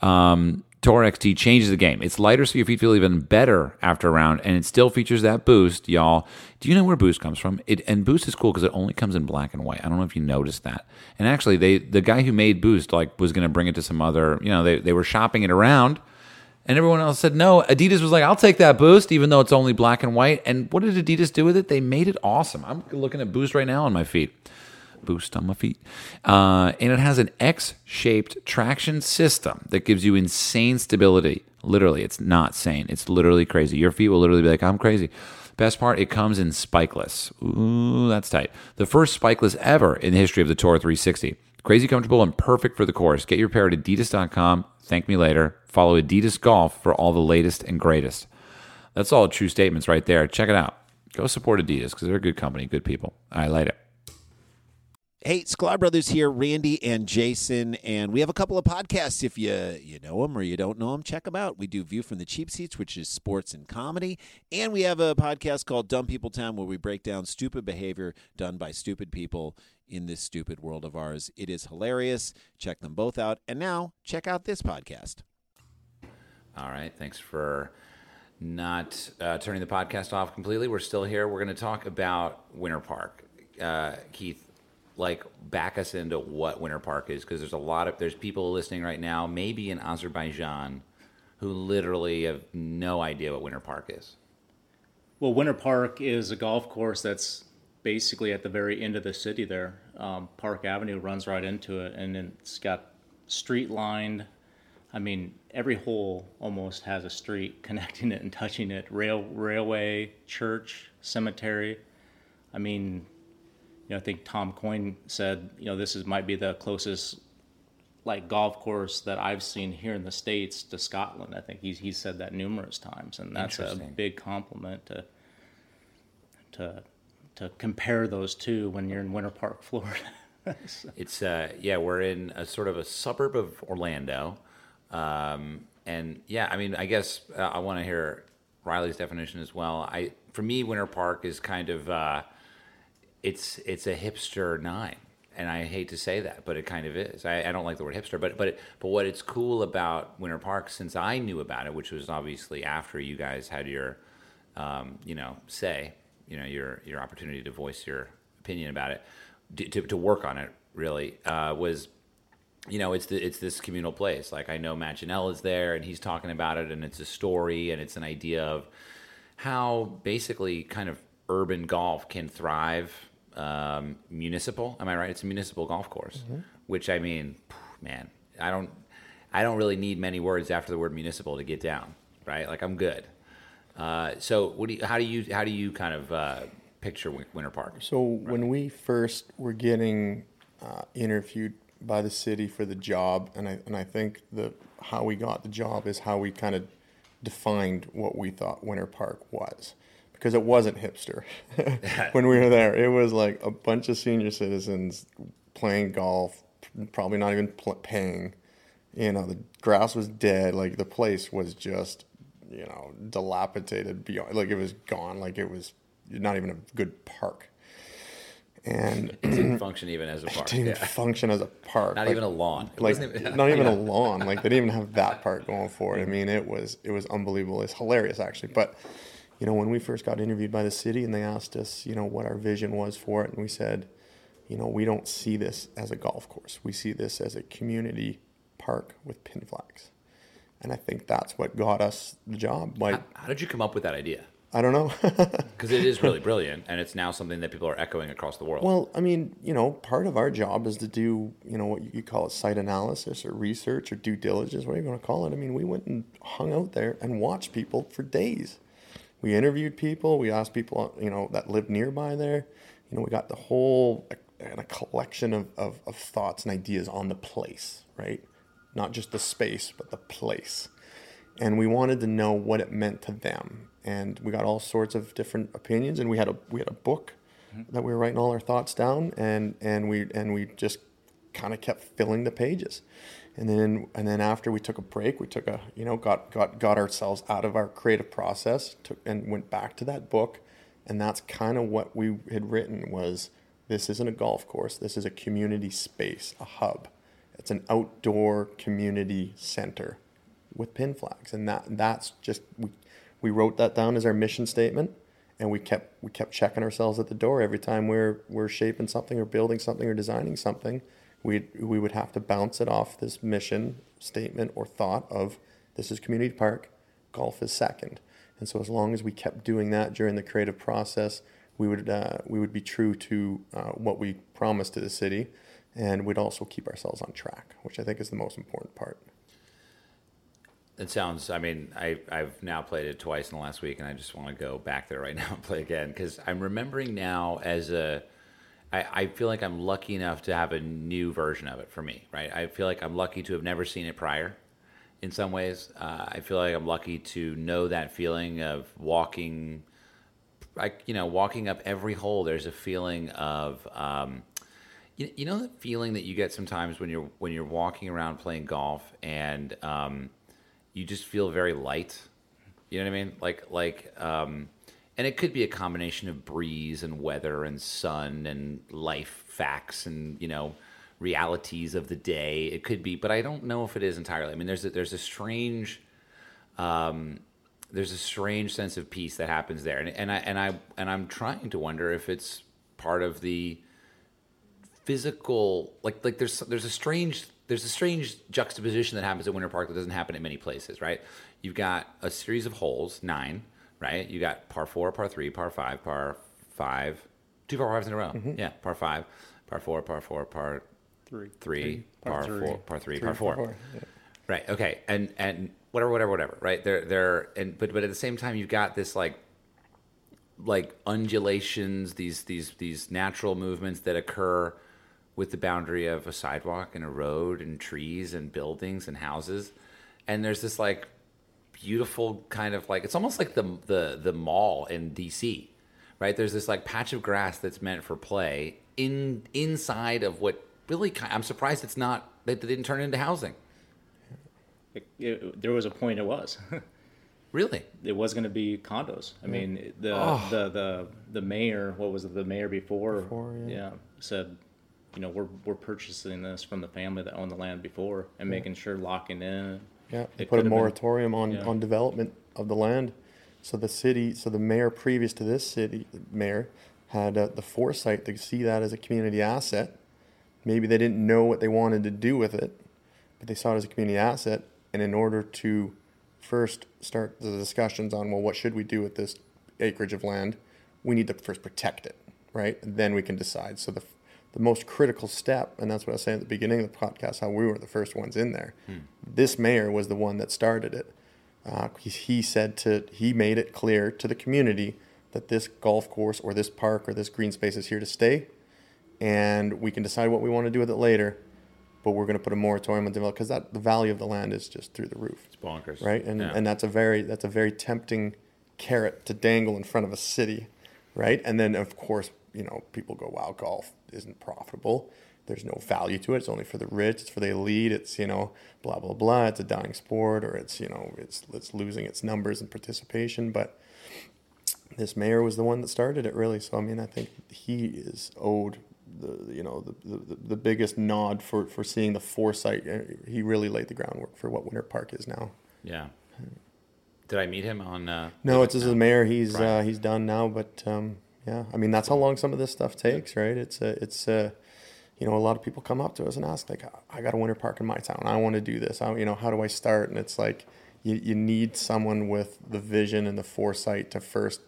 Um, Tour XT changes the game. It's lighter, so your feet feel even better after a round, and it still features that boost, y'all. Do you know where Boost comes from? It and Boost is cool because it only comes in black and white. I don't know if you noticed that. And actually, they the guy who made Boost like was going to bring it to some other. You know, they they were shopping it around, and everyone else said no. Adidas was like, "I'll take that Boost, even though it's only black and white." And what did Adidas do with it? They made it awesome. I'm looking at Boost right now on my feet boost on my feet. Uh, and it has an X shaped traction system that gives you insane stability. Literally, it's not sane. It's literally crazy. Your feet will literally be like, I'm crazy. Best part, it comes in spikeless. Ooh, that's tight. The first spikeless ever in the history of the Tour 360. Crazy comfortable and perfect for the course. Get your pair at adidas.com. Thank me later. Follow Adidas Golf for all the latest and greatest. That's all true statements right there. Check it out. Go support Adidas because they're a good company, good people. I like it. Hey, Sklar Brothers here, Randy and Jason, and we have a couple of podcasts. If you you know them or you don't know them, check them out. We do View from the Cheap Seats, which is sports and comedy, and we have a podcast called Dumb People Town, where we break down stupid behavior done by stupid people in this stupid world of ours. It is hilarious. Check them both out, and now check out this podcast. All right. Thanks for not uh, turning the podcast off completely. We're still here. We're going to talk about Winter Park. Uh, Keith, like back us into what Winter Park is because there's a lot of there's people listening right now, maybe in Azerbaijan, who literally have no idea what Winter Park is. Well, Winter Park is a golf course that's basically at the very end of the city there. Um, Park Avenue runs right into it, and it's got street lined. I mean, every hole almost has a street connecting it and touching it. Rail, railway, church, cemetery. I mean, you know, I think Tom Coyne said, you know, this is might be the closest like golf course that I've seen here in the states to Scotland. I think he's he said that numerous times, and that's a big compliment to to to compare those two when you're in Winter Park, Florida. It's uh yeah, we're in a sort of a suburb of Orlando, um, and yeah, I mean, I guess uh, I want to hear Riley's definition as well. I for me, Winter Park is kind of uh, it's it's a hipster nine, and I hate to say that, but it kind of is. I, I don't like the word hipster, but but it, but what it's cool about Winter Park, since I knew about it, which was obviously after you guys had your, um, you know, say, you know, your your opportunity to voice your opinion about it, to to, work on it really uh, was you know, it's the, it's this communal place. Like I know Matt Ginella is there, and he's talking about it, and it's a story, and it's an idea of how basically kind of urban golf can thrive um, municipal. Am I right? It's a municipal golf course, which I mean, man, I don't, I don't really need many words after the word municipal to get down, right? Like I'm good. Uh, so, what do you, how do you, how do you kind of uh, picture Winter Park? So when we first were getting uh, interviewed by the city for the job, and I and I think the how we got the job is how we kind of defined what we thought Winter Park was, because it wasn't hipster when we were there. It was like a bunch of senior citizens playing golf, probably not even pl- paying. You know, the grass was dead. Like the place was just, you know, dilapidated beyond. Like it was gone. Like it was not even a good park. And It didn't function even as a park. didn't Yeah. function as a park. Not Like- even a lawn. It like wasn't even- not even a lawn. Like they didn't even have that part going for it. I mm-hmm. mean, it was it was unbelievable. It's hilarious actually. But you know, when we first got interviewed by the city and they asked us, you know, what our vision was for it, and we said, you know, we don't see this as a golf course. We see this as a community park with pin flags. And I think that's what got us the job. Like How, how did you come up with that idea? I don't know. Because it is really brilliant, and it's now something that people are echoing across the world. Well, I mean, you know, part of our job is to do, you know, what you call it site analysis or research or due diligence, whatever you want to call it. I mean, we went and hung out there and watched people for days. We interviewed people. We asked people, you know, that lived nearby there. You know, we got the whole and a collection of, of, of thoughts and ideas on the place, right? Not just the space, but the place and we wanted to know what it meant to them. And we got all sorts of different opinions, and we had a we had a book mm-hmm. that we were writing all our thoughts down, and and we and we just kind of kept filling the pages. And then and then after we took a break, we took a you know got got got ourselves out of our creative process, took and went back to that book, and that's kind of what we had written was this isn't a golf course, this is a community space, a hub. It's an outdoor community center with pin flags, and that that's just we we wrote that down as our mission statement, and we kept we kept checking ourselves at the door every time we're we're shaping something or building something or designing something. We we would have to bounce it off this mission statement or thought of this is community park, golf is second, and so as long as we kept doing that during the creative process, we would uh, we would be true to uh, what we promised to the city, and we'd also keep ourselves on track, which I think is the most important part. It sounds. I mean, I I've now played it twice in the last week, and I just want to go back there right now and play again because I'm remembering now as a. I, I feel like I'm lucky enough to have a new version of it for me, right? I feel like I'm lucky to have never seen it prior. In some ways, uh, I feel like I'm lucky to know that feeling of walking, like you know, walking up every hole. There's a feeling of. Um, you, know the feeling that you get sometimes when you're when you're walking around playing golf and um, you just feel very light. You know what I mean? Like like um, and it could be a combination of breeze and weather and sun and life facts and you know realities of the day. It could be, but I don't know if it is entirely. I mean, there's a, there's a strange um, there's a strange sense of peace that happens there, and, and I and I and I'm trying to wonder if it's part of the physical like like there's there's a strange there's a strange juxtaposition that happens at Winter Park that doesn't happen at many places, right? You've got a series of holes, nine, right? You got par four, par three, par five, par five, two par fives in a row. Mm-hmm. Yeah, par five, par four, par four, par Three. three, Par par three. four, par three, Three, par four. four, yeah. Right. Okay. And and whatever, whatever, whatever. Right. They're they're and but but at the same time you've got this like like undulations, these these these natural movements that occur with the boundary of a sidewalk and a road and trees and buildings and houses. And there's this like beautiful kind of like it's almost like the the the mall in DC. Right? There's this like patch of grass that's meant for play in inside of what really ki I'm surprised it's not that they didn't turn it into housing. It, it, there was a point it was. Really? it was going to be condos. I mean, the, the the the mayor, what was it? The mayor before, Before, yeah. said, you know, we're we're purchasing this from the family that owned the land before and making sure locking in. Yeah, they It put a could've been- moratorium on, yeah. on development of the land. So the city, so the mayor previous to this city mayor had uh, the foresight to see that as a community asset. Maybe they didn't know what they wanted to do with it, but they saw it as a community asset. And in order to first start the discussions on, well, what should we do with this acreage of land? We need to first protect it, right? And then we can decide. So the the most critical step, and that's what I was saying at the beginning of the podcast, how we were the first ones in there. This mayor was the one that started it. Uh, he, he said to he made it clear to the community that this golf course or this park or this green space is here to stay, and we can decide what we want to do with it later. But we're going to put a moratorium on development because that the value of the land is just through the roof It's bonkers. right? And Yeah. and that's a very that's a very tempting carrot to dangle in front of a city, right? And then of course, you know, people go, "Wow, golf isn't profitable. There's no value to it. It's only for the rich. It's for the elite. It's you know, blah blah blah. It's a dying sport, or it's you know, it's it's losing its numbers and participation." But this mayor was the one that started it, really. So I mean, I think he is owed the you know the, the, the biggest nod for for seeing the foresight. He really laid the groundwork for what Winter Park is now. Yeah. Did I meet him on? Uh, No, it's just the mayor. He's uh, he's done now, but um, yeah, I mean that's how long some of this stuff takes, right? It's a, it's a, you know a lot of people come up to us and ask like, I got a winter park in my town. I want to do this. I, you know, how do I start? And it's like you you need someone with the vision and the foresight to first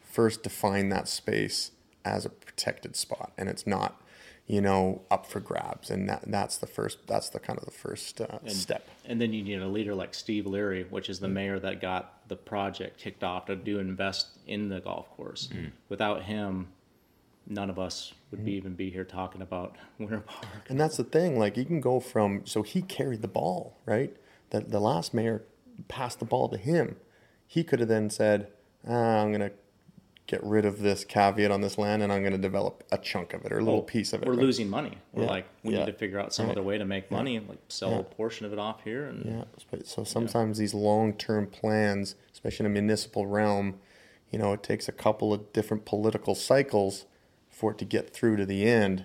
first define that space as a protected spot, and it's not you know up for grabs. And that that's the first that's the kind of the first uh, And- step. And then you need a leader like Steve Leary, which is the mayor that got the project kicked off to do invest in the golf course. Without him, none of us would be even be here talking about Winter Park. And that's the thing. Like you can go from so he carried the ball, right? The the last mayor passed the ball to him. He could have then said, ah, "I'm gonna get rid of this caveat on this land, and I'm gonna develop a chunk of it or a little piece of it." We're right? losing money. We're Yeah, like, we yeah, need to figure out some right. other way to make money, like sell Yeah. a portion of it off here. And Yeah. So sometimes these long-term plans, especially in a municipal realm, you know, it takes a couple of different political cycles for it to get through to the end.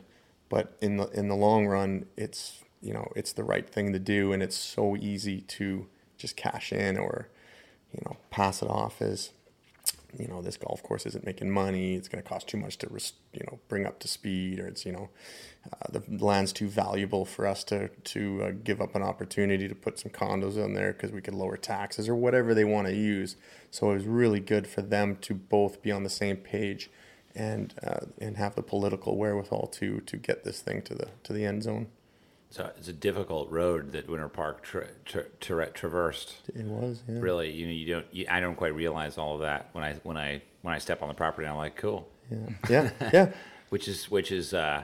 But in the in the long run, it's you know it's the right thing to do, and it's so easy to just cash in or you know pass it off as you know this golf course isn't making money it's going to cost too much to you know bring up to speed or it's you know uh, the land's too valuable for us to to uh, give up an opportunity to put some condos on there because we could lower taxes or whatever they want to use. So it was really good for them to both be on the same page and uh, and have the political wherewithal to to get this thing to the to the end zone So it's a difficult road that Winter Park tra- tra- tra- traversed. it was yeah Really, you know, you don't. You, I don't quite realize all of that when I when I when I step on the property. I'm like, cool. yeah yeah yeah which is which is uh,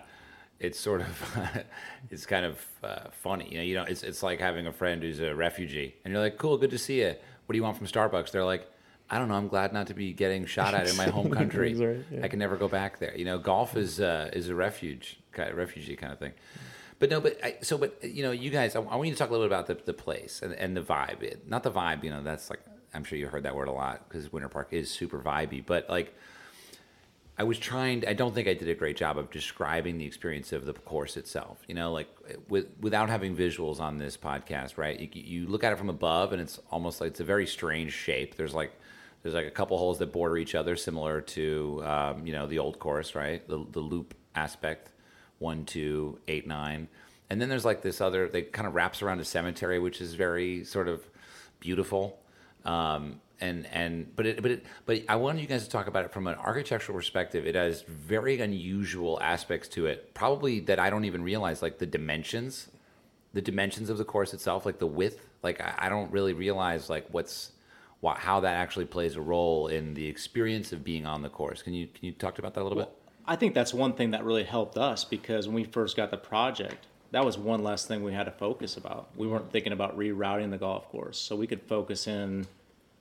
it's sort of it's kind of uh, funny. You know, you know, it's it's like having a friend who's a refugee, and you're like, cool, good to see you. What do you want from Starbucks? They're like. I don't know. I'm glad not to be getting shot at in my home country. Right, yeah. I can never go back there. You know, golf is uh, is a refuge, kind of refugee kind of thing. But no, but I, so, but you know, you guys, I, I want you to talk a little bit about the, the place and, and the vibe. It, not the vibe, you know, that's like I'm sure you heard that word a lot because Winter Park is super vibey. But like, I was trying. I don't think I did a great job of describing the experience of the course itself. You know, like with without having visuals on this podcast, right? You, you look at it from above, and it's almost like it's a very strange shape. There's like there's like a couple holes that border each other, similar to um, you know the old course, right? The the loop aspect, one, two, eight, nine, and then there's like this other. They kind of wraps around a cemetery, which is very sort of beautiful. Um, and and but it but it but I wanted you guys to talk about it from an architectural perspective. It has very unusual aspects to it, probably that I don't even realize, like the dimensions, the dimensions of the course itself, like the width. Like I, I don't really realize like what's wha how that actually plays a role in the experience of being on the course. Can you can you talk about that a little bit? I think that's one thing that really helped us because when we first got the project, that was one less thing we had to focus about. We weren't thinking about rerouting the golf course, so we could focus in.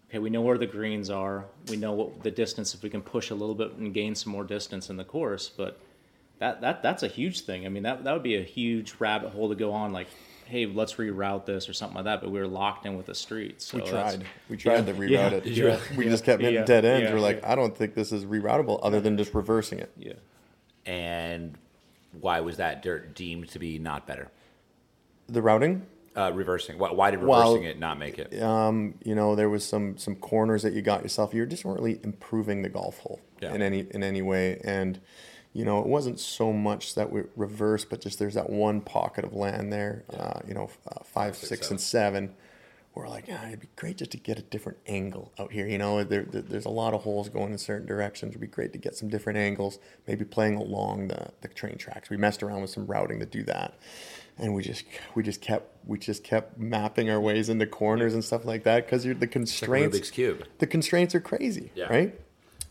Okay, we know where the greens are. We know what the distance if we can push a little bit and gain some more distance in the course. But that that that's a huge thing. I mean, that that would be a huge rabbit hole to go on. Like, hey, let's reroute this or something like that. But we were locked in with the streets. So we tried. We tried to reroute Yeah. it. Did you? We just kept hitting Yeah. dead ends. Yeah. We're like, Yeah. I don't think this is reroutable, other than just reversing it. Yeah. And why was that dirt deemed to be not better? The routing, Uh, reversing. Why, why did Well, reversing it not make it? um, you know, there was some some corners that you got yourself. You just weren't really improving the golf hole Yeah. in any in any way, and you know, it wasn't so much that we reversed, but just there's that one pocket of land there. Uh, you know, uh, five, six, six, and seven, we're like, yeah, it'd be great just to get a different angle out here. You know, there, there, there's a lot of holes going in certain directions. It'd be great to get some different angles, maybe playing along the, the train tracks. We messed around with some routing to do that. And we just we just kept we just kept mapping our ways into corners and stuff like that because you're the Like constraints. Rubik's cube. the constraints are crazy, Yeah. right?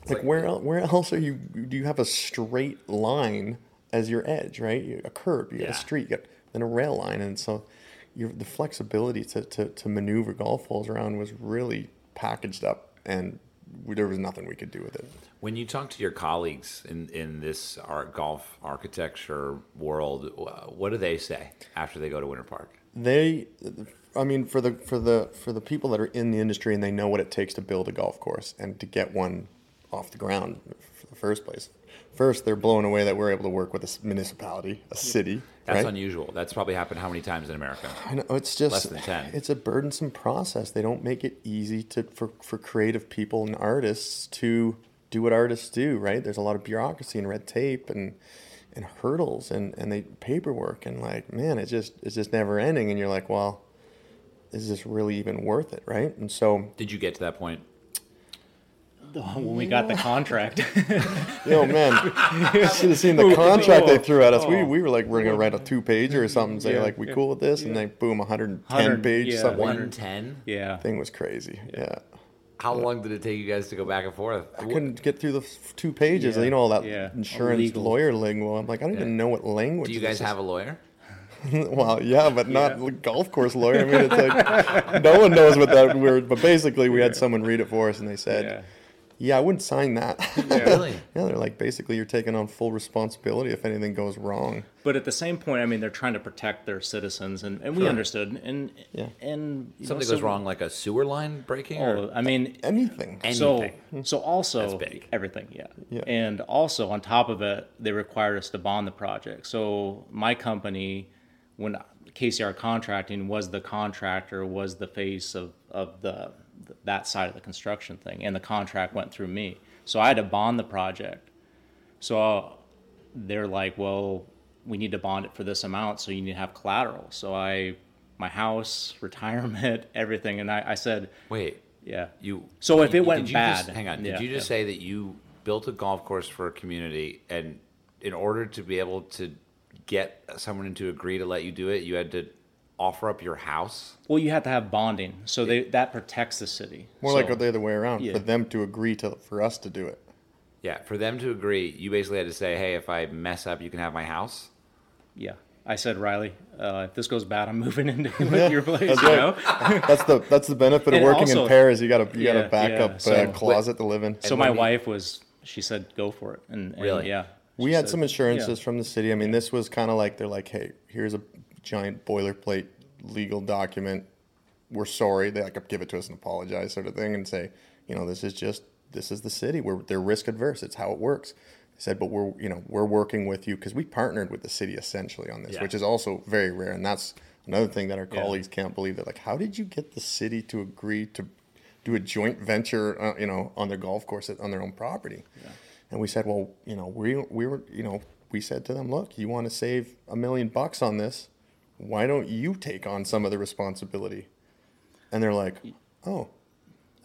Like, like- where el- where else are you? Do you have a straight line as your edge, right? You, a curb, you got a street, you got then a rail line, and so your the flexibility to, to, to maneuver golf balls around was really packaged up, and there was nothing we could do with it. When you talk to your colleagues in, in this art golf architecture world, what do they say after they go to Winter Park? They, I mean, for the for the for the people that are in the industry and they know what it takes to build a golf course and to get one off the ground for the first place. First, they're blown away that we're able to work with a municipality, a city. That's right? unusual. That's probably happened how many times in America? I know it's just Less than 10. It's a burdensome process. They don't make it easy to for, for creative people and artists to do what artists do. Right? There's a lot of bureaucracy and red tape and and hurdles and and they paperwork and like man, it's just it's just never ending. And you're like, well, is this really even worth it? Right? And so, Did you get to that point? When we got the contract. yo, man, you should have seen the contract they threw at us. We Oh. we were like, we're gonna write a two pager or something. Say Yeah, like, we yeah, cool with this? And then boom, 110 100, page yeah, something. 110? yeah. Thing was crazy. yeah. How long did it take you guys to go back and forth? I couldn't get through the two pages. Yeah, You know all that yeah, insurance legal. lawyer lingo. I'm like, I don't even know what language. Do you this guys have a lawyer? well, yeah, but not Yeah. golf course lawyer. I mean, it's like no one knows what that word. But basically, we had someone read it for us, and they said, Yeah. "Yeah, I wouldn't sign that." Really? yeah, they're like, basically, you're taking on full responsibility if anything goes wrong. But at the same point, I mean, they're trying to protect their citizens, and, and we understood. And Yeah. and you know, Something so- goes wrong, like a sewer line breaking? Oh, Or? I mean, Anything. so Anything. so also That's big. everything, yeah. Yeah. And also on top of it, they required us to bond the project. So my company, when KCR Contracting was the contractor, was the face of of the that side of the construction thing, and the contract went through me. So I had to bond the project. So they're like, well, we need to bond it for this amount, so you need to have collateral. So I, my house, retirement, everything, and I, I said, Wait, yeah. you. So if you- it went you just- bad- hang on. yeah, did you just yeah. say that you built a golf course for a community, and in order to be able to get someone to agree to let you do it, you had to offer up your house? Well, you have to have bonding, so they that protects the city. More So- like the other way around Yeah. for them to agree to for us to do it. Yeah, for them to agree, you basically had to say, "Hey, if I mess up, you can have my house." yeah. I said, Riley, uh, if this goes bad, I'm moving into your place. That's You right. know. That's the that's the benefit of And working also- in pairs. You got a you got a backup yeah, so- uh, closet to live in. So my when wife was, she said, go for it, and, and Really? yeah. We had said- some insurances yeah. from the city. I mean, this was kind of like they're like, hey, here's a giant boilerplate legal document. We're sorry. They like give it to us and apologize, sort of thing, and say, you know, this is just this is the city. We're they're risk adverse. It's how it works. They said, but we're you know we're working with you because we partnered with the city essentially on this, Yeah. which is also very rare, and that's another thing that our Yeah. colleagues can't believe. That like, how did you get the city to agree to do a joint venture, uh, you know, on their golf course on their own property? And we said, well, you know, we we were, you know, we said to them, look, you want to save a million bucks on this, why don't you take on some of the responsibility? And they're like, oh,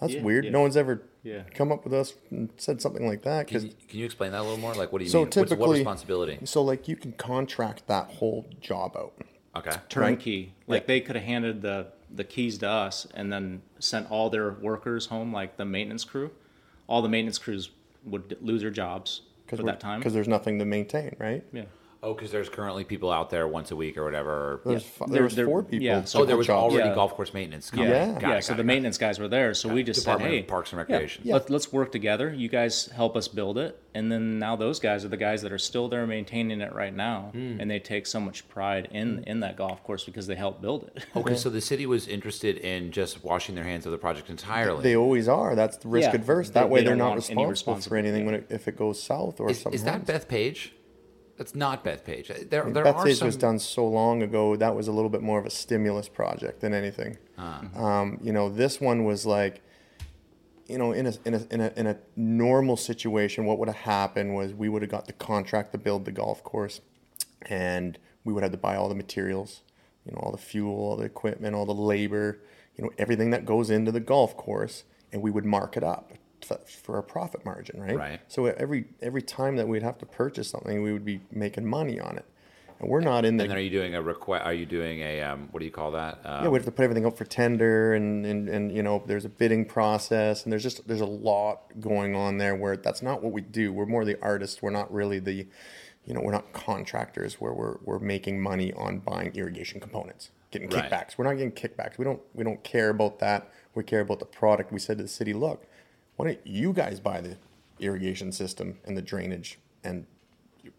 that's Yeah, weird. yeah. No one's ever Yeah. come up with us and said something like that. Can Because you, can you explain that a little more? Like, what do you so mean? What's, what typically, responsibility? so like you can contract that whole job out. Okay. turnkey. Like Yeah. they could have handed the the keys to us and then sent all their workers home, like the maintenance crew. All the maintenance crews would lose their jobs for that time. Because there's nothing to maintain, right? Yeah. Oh, because there's currently people out there once a week or whatever. There's, Yeah. There- there was there- four people. yeah, so oh, there was jobs. already Yeah. golf course maintenance. Yeah, Yeah. Got yeah. it, so got the it, maintenance guys were there, so we just Department said, "Hey, Parks and yeah, Recreation. Let's let's work together. You guys help us build it, and then now those guys are the guys that are still there maintaining it right now, Hmm. and they take so much pride in in that golf course because they helped build it. Okay, so the city was interested in just washing their hands of the project entirely. They always are. That's the risk Yeah, adverse. they- That way they they're don't not want any responsible for anything when it, if it goes south or is, something. is that. Bethpage? That's not Bethpage. There, there Bethpage some. was done so long ago. That was a little bit more of a stimulus project than anything. Um, you know, this one was like, you know, in a, in a in a in a normal situation, what would have happened was we would have got the contract to build the golf course, and we would have to buy all the materials, you know, all the fuel, all the equipment, all the labor. you know, everything that goes into the golf course, and we would mark it up for a profit margin, right? Right. So every every time that we'd have to purchase something, we would be making money on it, and we're not in the And then are you doing a request? Are you doing a um, what do you call that? Um, yeah, we have to put everything up for tender, and, and, and you know, there's a bidding process, and there's just there's a lot going on there where that's not what we do. We're more the artists. We're not really the, you know, we're not contractors where we're we're making money on buying irrigation components, getting Right. kickbacks. We're not getting kickbacks. We don't we don't care about that. We care about the product. We said to the city, look, why don't you guys buy the irrigation system and the drainage and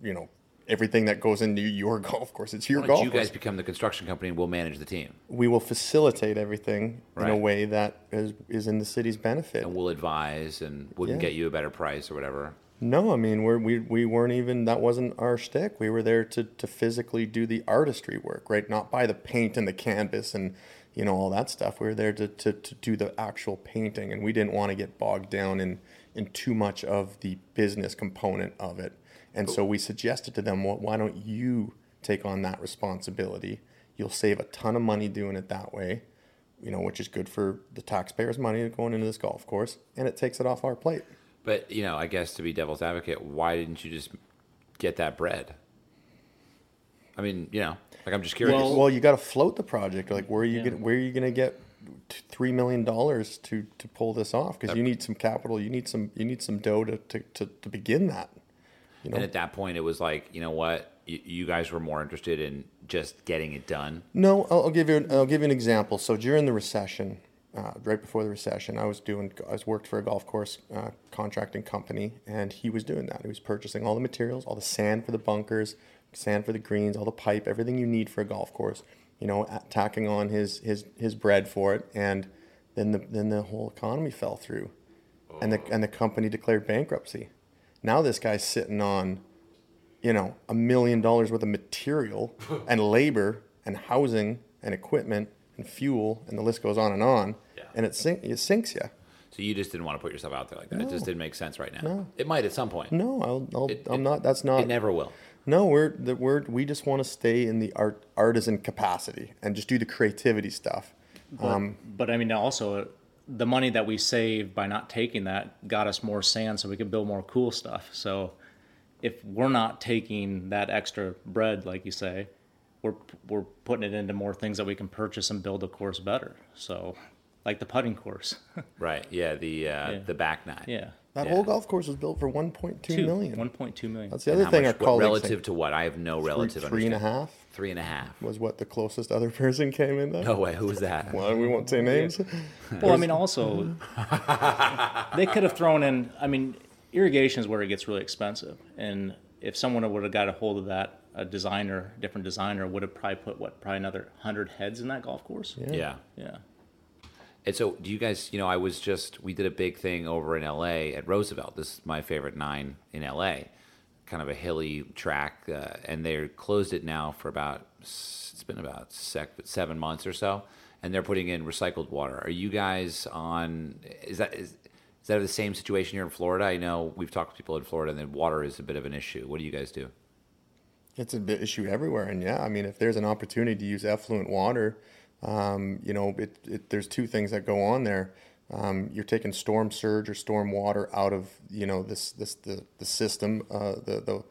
you know everything that goes into your golf course. It's your why golf you course guys become the construction company and we'll manage the team we will facilitate everything in a way that is, is in the city's benefit. and we'll advise and we can Yeah. get you a better price or whatever. No, I mean we're, we we weren't even that wasn't our shtick. We were there to to physically do the artistry work, right? Not buy the paint and the canvas and you know all that stuff. We were there to to, to do the actual painting, and we didn't want to get bogged down in in too much of the business component of it. And so we suggested to them, well, why don't you take on that responsibility? You'll save a ton of money doing it that way, you know, which is good for the taxpayers' money going into this golf course, and it takes it off our plate. But you know, I guess to be devil's advocate, why didn't you just get that bread? I mean, you know, like I'm just curious. Well- Well, you got to float the project. Like, where are you Yeah. gonna, where are you going to get three million dollars to to pull this off? Because you need some capital. You need some you need some dough to to, to, to begin that. You know. and at that point, it was like, you know what, you, you guys were more interested in just getting it done. No, I'll, I'll give you an, I'll give you an example. So during the recession, uh, right before the recession, I was doing I was worked for a golf course uh, contracting company, and he was doing that. He was purchasing all the materials, all the sand for the bunkers, sand for the greens, all the pipe, everything you need for a golf course. You know, tacking on his his his bread for it, and then the then the whole economy fell through, and the and the company declared bankruptcy. Now this guy's sitting on you know, a million dollars worth of material and labor and housing and equipment and fuel and the list goes on and on. Yeah. And it, sink, it sinks you. So you just didn't want to put yourself out there like that. It just didn't make sense right now. No. It might at some point. No, I'll, I'm it- not. That's not. It never will. No, we're the we're we just want to stay in the art artisan capacity and just do the creativity stuff. But, but I mean, also the money that we saved by not taking that got us more sand, so we could build more cool stuff. So if we're not taking that extra bread, like you say, we're we're putting it into more things that we can purchase and build a course better. So, like the putting course, Right. Yeah. The uh, Yeah. the back nine. yeah, That Yeah. whole golf course was built for 1.2 two million. one point two million. That's the other thing much- our colleagues relative think. to what? I have no relative. three, three and a half Three and a half. was what the closest other person came in. Though. No way. Who was that? Well, we won't say names. Well, I mean, also they could have thrown in. I mean, irrigation is where it gets really expensive, and if someone would have got a hold of that, a designer, different designer, would have probably put what, probably another hundred heads in that golf course. Yeah. Yeah. Yeah. And so, do you guys, you know, I was just, we did a big thing over in LA at Roosevelt. This is my favorite nine in LA, kind of a hilly track. Uh, and they're closed it now for about, it's been about sec- seven months or so. And they're putting in recycled water. Are you guys on, is that, is, is that the same situation here in Florida? I know we've talked to people in Florida and then water is a bit of an issue. What do you guys do? It's a bit issue everywhere, and yeah, I mean, if there's an opportunity to use effluent water, um, you know, it, it, there's two things that go on there. Um, you're taking storm surge or storm water out of you know this this the the system uh, the the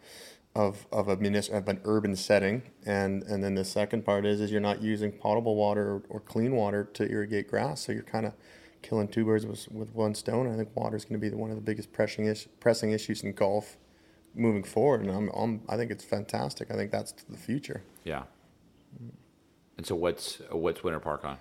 of of a munis- of an urban setting, and and then the second part is is you're not using potable water or, or clean water to irrigate grass, so you're kind of killing two birds with, with one stone. I think water is going to be one of the biggest pressing is, pressing issues in golf moving forward, and I'm, I'm I think it's fantastic. I think that's the future. Yeah. And so, what's, what's Winter Park on?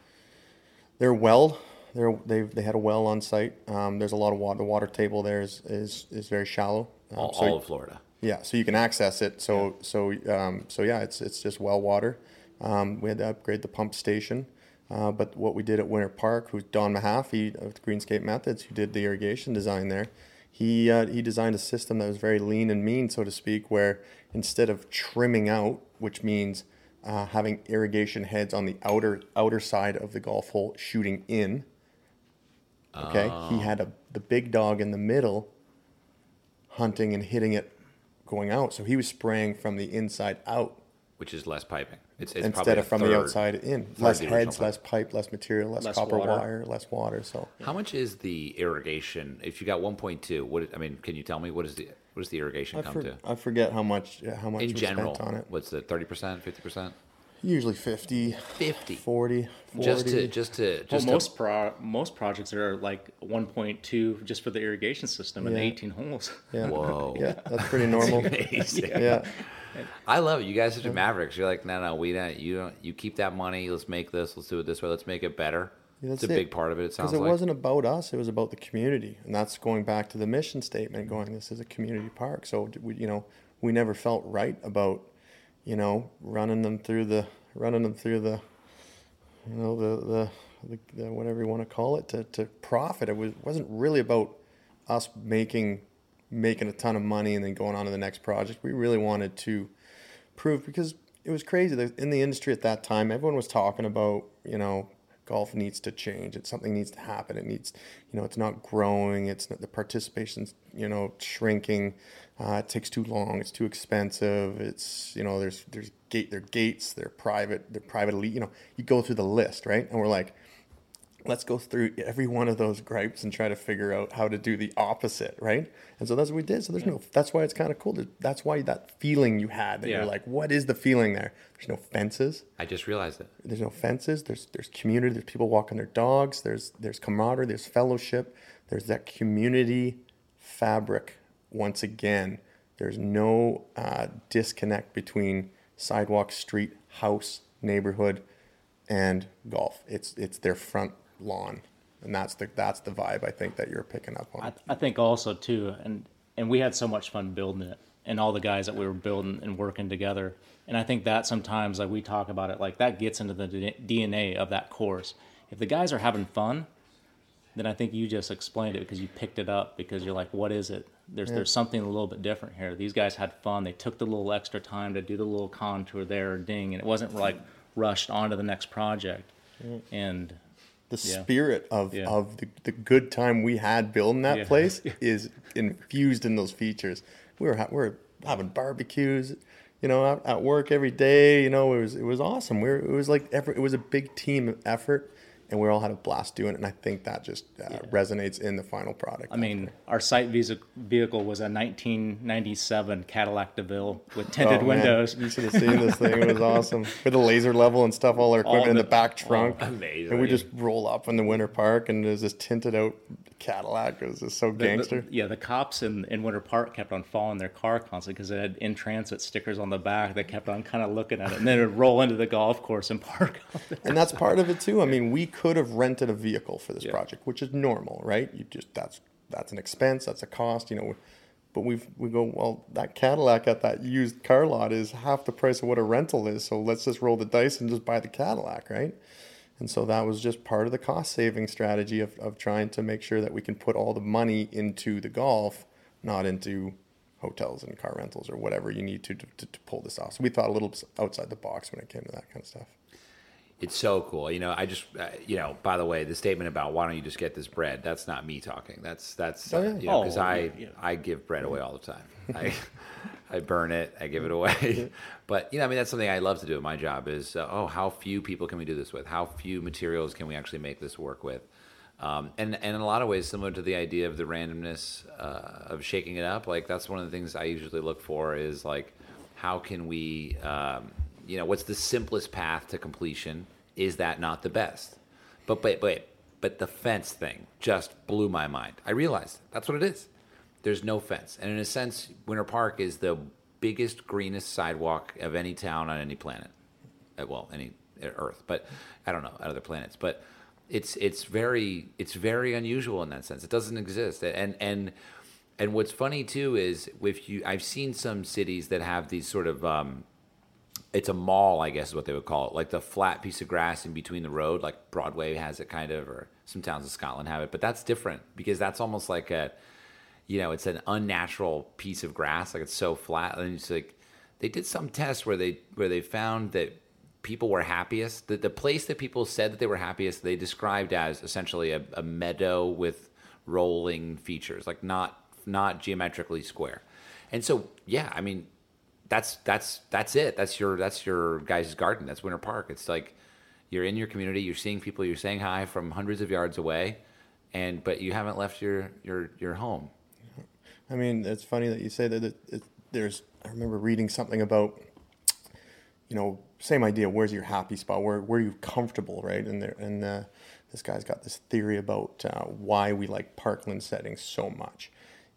They're well. They're they they had a well on site. Um, there's a lot of water. The water table there is is, is very shallow. Um, All, so- all of Florida. Yeah, so you can access it. So so um, so yeah, it's it's just well water. Um, we had to upgrade the pump station, uh, but what we did at Winter Park, who's Don Mahaffey of Greenscape Methods, who did the irrigation design there, he uh, he designed a system that was very lean and mean, so to speak, where instead of trimming out, which means uh, having irrigation heads on the outer outer side of the golf hole shooting in. Okay, he had a the big dog in the middle, hunting and hitting it going out. So he was spraying from the inside out which is less piping. It's, it's instead a of from third- the outside in. Less heads, pipe. less pipe, less material, less, Less copper water. wire, less water. So How much is the irrigation? If you got 1.2, what I mean, can you tell me what is the what does the irrigation I, come for, to? I forget how much how much In we general, spent on it. what's the 30%, 50%? Usually 50, 50. 40, 40. Just to just to Well, just to, most pro, most projects are like 1.2 just for the irrigation system and 18 holes. yeah. Whoa. Yeah, that's pretty normal. amazing. yeah. I love it. You guys are the mavericks. You're like, no, no, we don't. You don't. You keep that money. Let's make this. Let's do it this way. Let's make it better. That's a it. big part of it. It sounds Because it like. wasn't about us; it was about the community, and that's going back to the mission statement. Going, this is a community park. So we, you know, we never felt right about, you know, running them through the running them through the, you know, the the, the, the whatever you want to call it to, to profit. It was wasn't really about us making making a ton of money and then going on to the next project. We really wanted to prove because it was crazy in the industry at that time everyone was talking about you know golf needs to change. It's something needs to happen. It needs you know it's not growing. It's not the participation's you know shrinking. Uh, it takes too long. It's too expensive. It's you know there's there's gate there gates they're private they're private elite you know you go through the list right? And we're like let's go through every one of those gripes and try to figure out how to do the opposite, right? And so that's what we did. So there's no, that's why it's kind of cool. That's why that feeling you had that Yeah. you're like, what is the feeling there? There's no fences. I just realized it. There's no fences. There's there's community. There's people walking their dogs. There's there's camaraderie. There's fellowship. There's that community fabric. Once again, there's no uh, disconnect between sidewalk, street, house, neighborhood, and golf. It's it's their front lawn, and that's the that's the vibe I think that you're picking up on. I, I think also too, and and we had so much fun building it, and all the guys that we were building and working together. And I think that sometimes, like we talk about it, like that gets into the DNA of that course. If the guys are having fun, then I think you just explained it because you picked it up because you're like, what is it? There's there's something a little bit different here. These guys had fun. They took the little extra time to do the little contour there, ding, and it wasn't like rushed onto the next project. And the Yeah. spirit of, Yeah. of the, the good time we had building that Yeah. place is infused in those features. We were we were having barbecues, you know, at, at work every day. You know, it was it was awesome. We were, it was like every, it was a big team effort, and we all had a blast doing it. And I think that just uh, resonates in the final product. I mean, our site visa vehicle was a 1997 Cadillac DeVille with tinted Oh, windows. You should have seen this thing. It was awesome. With the laser level and stuff, all our equipment in the- the back trunk. amazing. And we just roll up in the winter park, and there's this tinted out Cadillac. It was just so The- the- gangster. yeah, the cops in, in Winter Park kept on following their car constantly because it had in transit stickers on the back. They kept on kind of looking at it, and then it would roll into the golf course and park. and that's part of it too. I mean, we could have rented a vehicle for this Yeah. project, which is normal, right? You just that's that's an expense, that's a cost, you know. But we've we go well. That Cadillac at that used car lot is half the price of what a rental is. So let's just roll the dice and just buy the Cadillac, right? And so that was just part of the cost saving strategy of, of trying to make sure that we can put all the money into the golf, not into hotels and car rentals or whatever you need to to, to, pull this off. So we thought a little outside the box when it came to that kind of stuff. It's so cool. You know, I just, uh, you know, by the way, the statement about why don't you just get this bread? That's not me talking. That's that's uh, you know, because Oh, I yeah, yeah. I give bread away all the time. I I burn it. I give it away. but you know, I mean, that's something I love to do. in My job is uh, oh, how few people can we do this with? How few materials can we actually make this work with? Um, and and in a lot of ways, similar to the idea of the randomness uh, of shaking it up. Like that's one of the things I usually look for is like, how can we, um, you know, what's the simplest path to completion? Is that not the best? But but but but the fence thing just blew my mind. I realized that's what it is. There's no fence, and in a sense, Winter Park is the biggest, greenest sidewalk of any town on any planet. Uh, Well, any uh, Earth, but I don't know other planets. But it's it's very it's very unusual in that sense. It doesn't exist, and and and what's funny too is if you I've seen some cities that have these sort of um, it's a mall, I guess is what they would call it, like the flat piece of grass in between the road, like Broadway has it kind of, or some towns in Scotland have it. But that's different because that's almost like a, you know, it's an unnatural piece of grass, like it's so flat, and it's like they did some tests where they where they found that people were happiest. The the place that people said that they were happiest, they described as essentially a, a meadow with rolling features, like not not geometrically square. And so, yeah, I mean, that's that's that's it. That's your that's your guys' garden. That's Winter Park. It's like you're in your community. You're seeing people. You're saying hi from hundreds of yards away, and but you haven't left your your your home. I mean, it's funny that you say that. It, it, there's. I remember reading something about, you know, same idea. Where's your happy spot? Where where are you comfortable, right? And there, and uh, this guy's got this theory about uh, why we like parkland settings so much,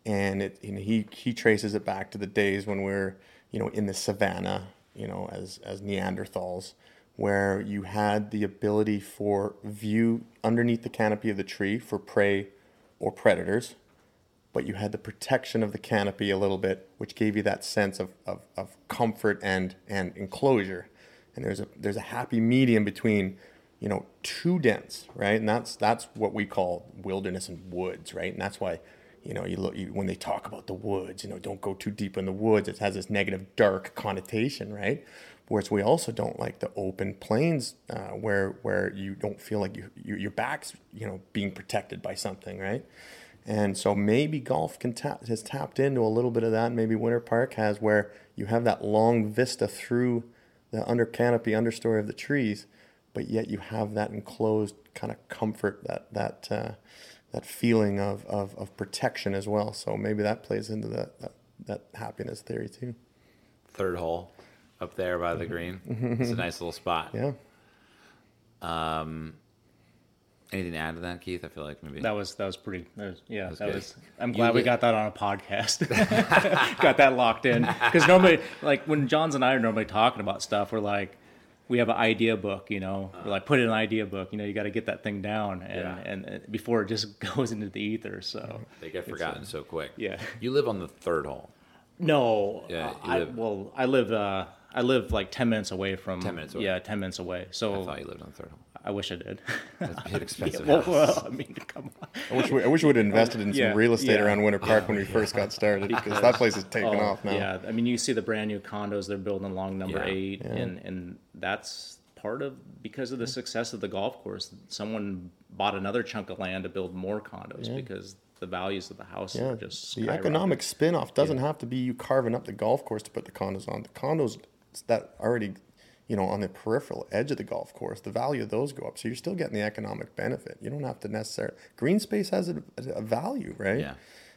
and it and he he traces it back to the days when we're you know in the savannah, you know, as as Neanderthals, where you had the ability for view underneath the canopy of the tree for prey or predators but you had the protection of the canopy a little bit, which gave you that sense of, of, of comfort and, and enclosure. And there's a there's a happy medium between, you know, too dense, right? And that's that's what we call wilderness and woods, right? And that's why, you know, you look you, when they talk about the woods, you know, don't go too deep in the woods. It has this negative, dark connotation, right? Whereas we also don't like the open plains uh, where where you don't feel like you, you your back's you know being protected by something, right? And so maybe golf can tap, has tapped into a little bit of that. Maybe Winter Park has where you have that long vista through the under canopy understory of the trees, but yet you have that enclosed kind of comfort, that that uh, that feeling of, of, of protection as well. So maybe that plays into that that, that happiness theory too. Third hole, up there by the green. It's a nice little spot. Yeah. Um, Anything to add to that, Keith? I feel like maybe That was that was pretty. That was, yeah, was that good. was. I'm You glad we li- got that on a podcast. got that locked in because normally, like when Johns and I are normally talking about stuff, we're like, we have an idea book, you know, we're like put in an idea book, you know, you got to get that thing down, and, Yeah. and and before it just goes into the ether. So they get forgotten so quick. yeah. You live on the third hole. no, Yeah, uh, I, live- well, I live. Uh, I live like ten minutes away from. 10 minutes away. Yeah, ten minutes away. So I thought you lived on the third hole. I wish I did. An expensive well, well, I mean, come on. I wish we, I wish we would have invested in some real estate yeah. around Winter oh, Park when we first got started because that place is taking Oh, off now. Yeah, I mean, you see the brand new condos they're building along number Yeah. eight, and and that's part of because of the success of the golf course. Someone bought another chunk of land to build more condos because the values of the house Yeah, are just the economic spin-off doesn't have to be you carving up the golf course to put the condos on. The condos that already, you know, on the peripheral edge of the golf course, the value of those go up. So you're still getting the economic benefit. You don't have to necessarily. Green space has a, a value, right? Yeah.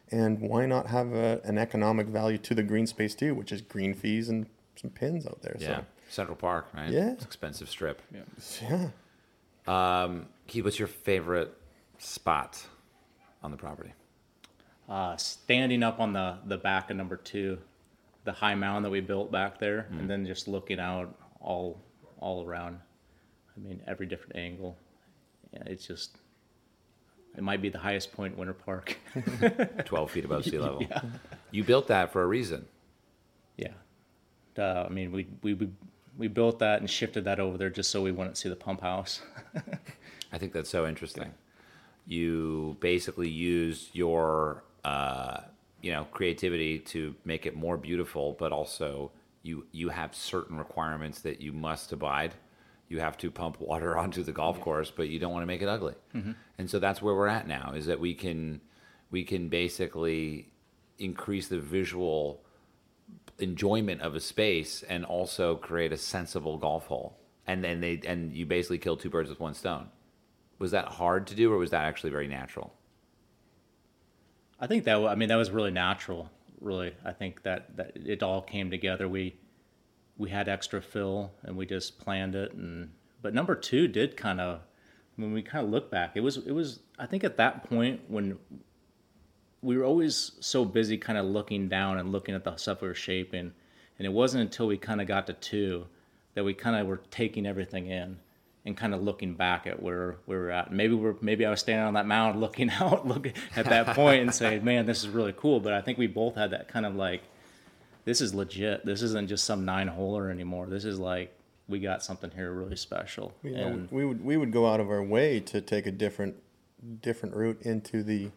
And why not have a, an economic value to the green space too, which is green fees and some pins out there. Yeah. Central Park, right? Yeah. It's expensive strip. So yeah. Um, Keith, what's your favorite spot on the property? uh, standing up on the the back of number two, the high mound that we built back there, and then just looking out all all around. I mean, every different angle. Yeah, it's just. It might be the highest point in Winter Park. 12 feet above sea level. You built that for a reason. Yeah. Uh, I mean, we, we we built that and shifted that over there just so we wouldn't see the pump house. I think that's so interesting. You basically used your, uh, you know, creativity to make it more beautiful, but also you you have certain requirements that you must abide. You have to pump water onto the golf course, but you don't want to make it ugly. Mm-hmm. And so that's where we're at now. Is that we can we can basically increase the visual enjoyment of a space and also create a sensible golf hole. And then they and you basically kill two birds with one stone. Was that hard to do, or was that actually very natural? I think that I mean that was really natural. Really, I think that that it all came together. We we had extra fill and we just planned it. And but number two did kind of when we kind of look back, it was it was I think at that point when we were always so busy kind of looking down and looking at the stuff we were shaping, and it wasn't until we kind of got to two that we kind of were taking everything in and kind of looking back at where we were at. Maybe we're maybe I was standing on that mound looking out, looking at that point and saying, "Man, this is really cool." But I think we both had that kind of like, "This is legit. This isn't just some nine holer anymore. This is like we got something here really special." You know, and we would we would go out of our way to take a different different route into the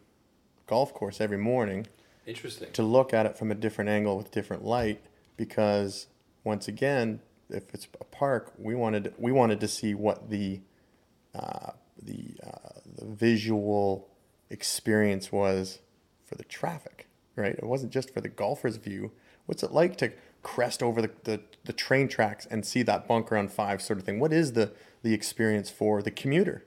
golf course every morning Interesting. to look at it from a different angle with different light because once again if it's a park we wanted we wanted to see what the uh, the uh, the visual experience was for the traffic right it wasn't just for the golfer's view what's it like to crest over the, the, the train tracks and see that bunker on five sort of thing. What is the the experience for the commuter?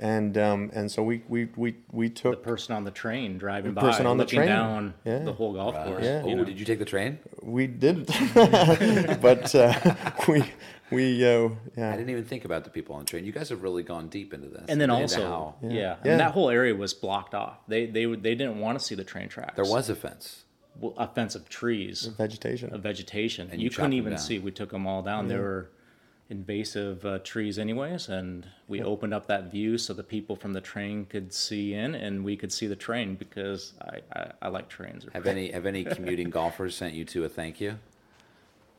And um, and so we we we we took The person on the train driving The by, person on the train. down Yeah. the whole golf course. Yeah. Oh, you know. did you take the train? we didn't, but uh, we we uh, I didn't even think about the people on the train. You guys have really gone deep into this. and then into also, how- yeah, Yeah. And that whole area was blocked off. They they they didn't want to see the train tracks. there was a fence. Well, a fence of trees, vegetation. of vegetation. And you you couldn't even down. see. We took them all down. There were invasive uh, trees, anyways, and we opened up that view so the people from the train could see in, and we could see the train because I I, I like trains. Have any have any commuting golfers sent you to a thank you?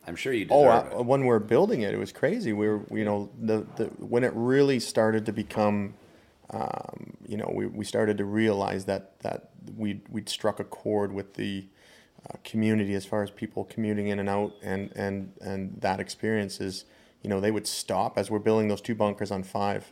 I'm sure you Oh, deserve it. when we were building it, it was crazy. We were, you know, the, the when it really started to become, um, you know, we, we started to realize that that we we'd struck a chord with the uh, community as far as people commuting in and out, and and and that experience is, you know, they would stop as we're building those two bunkers on five,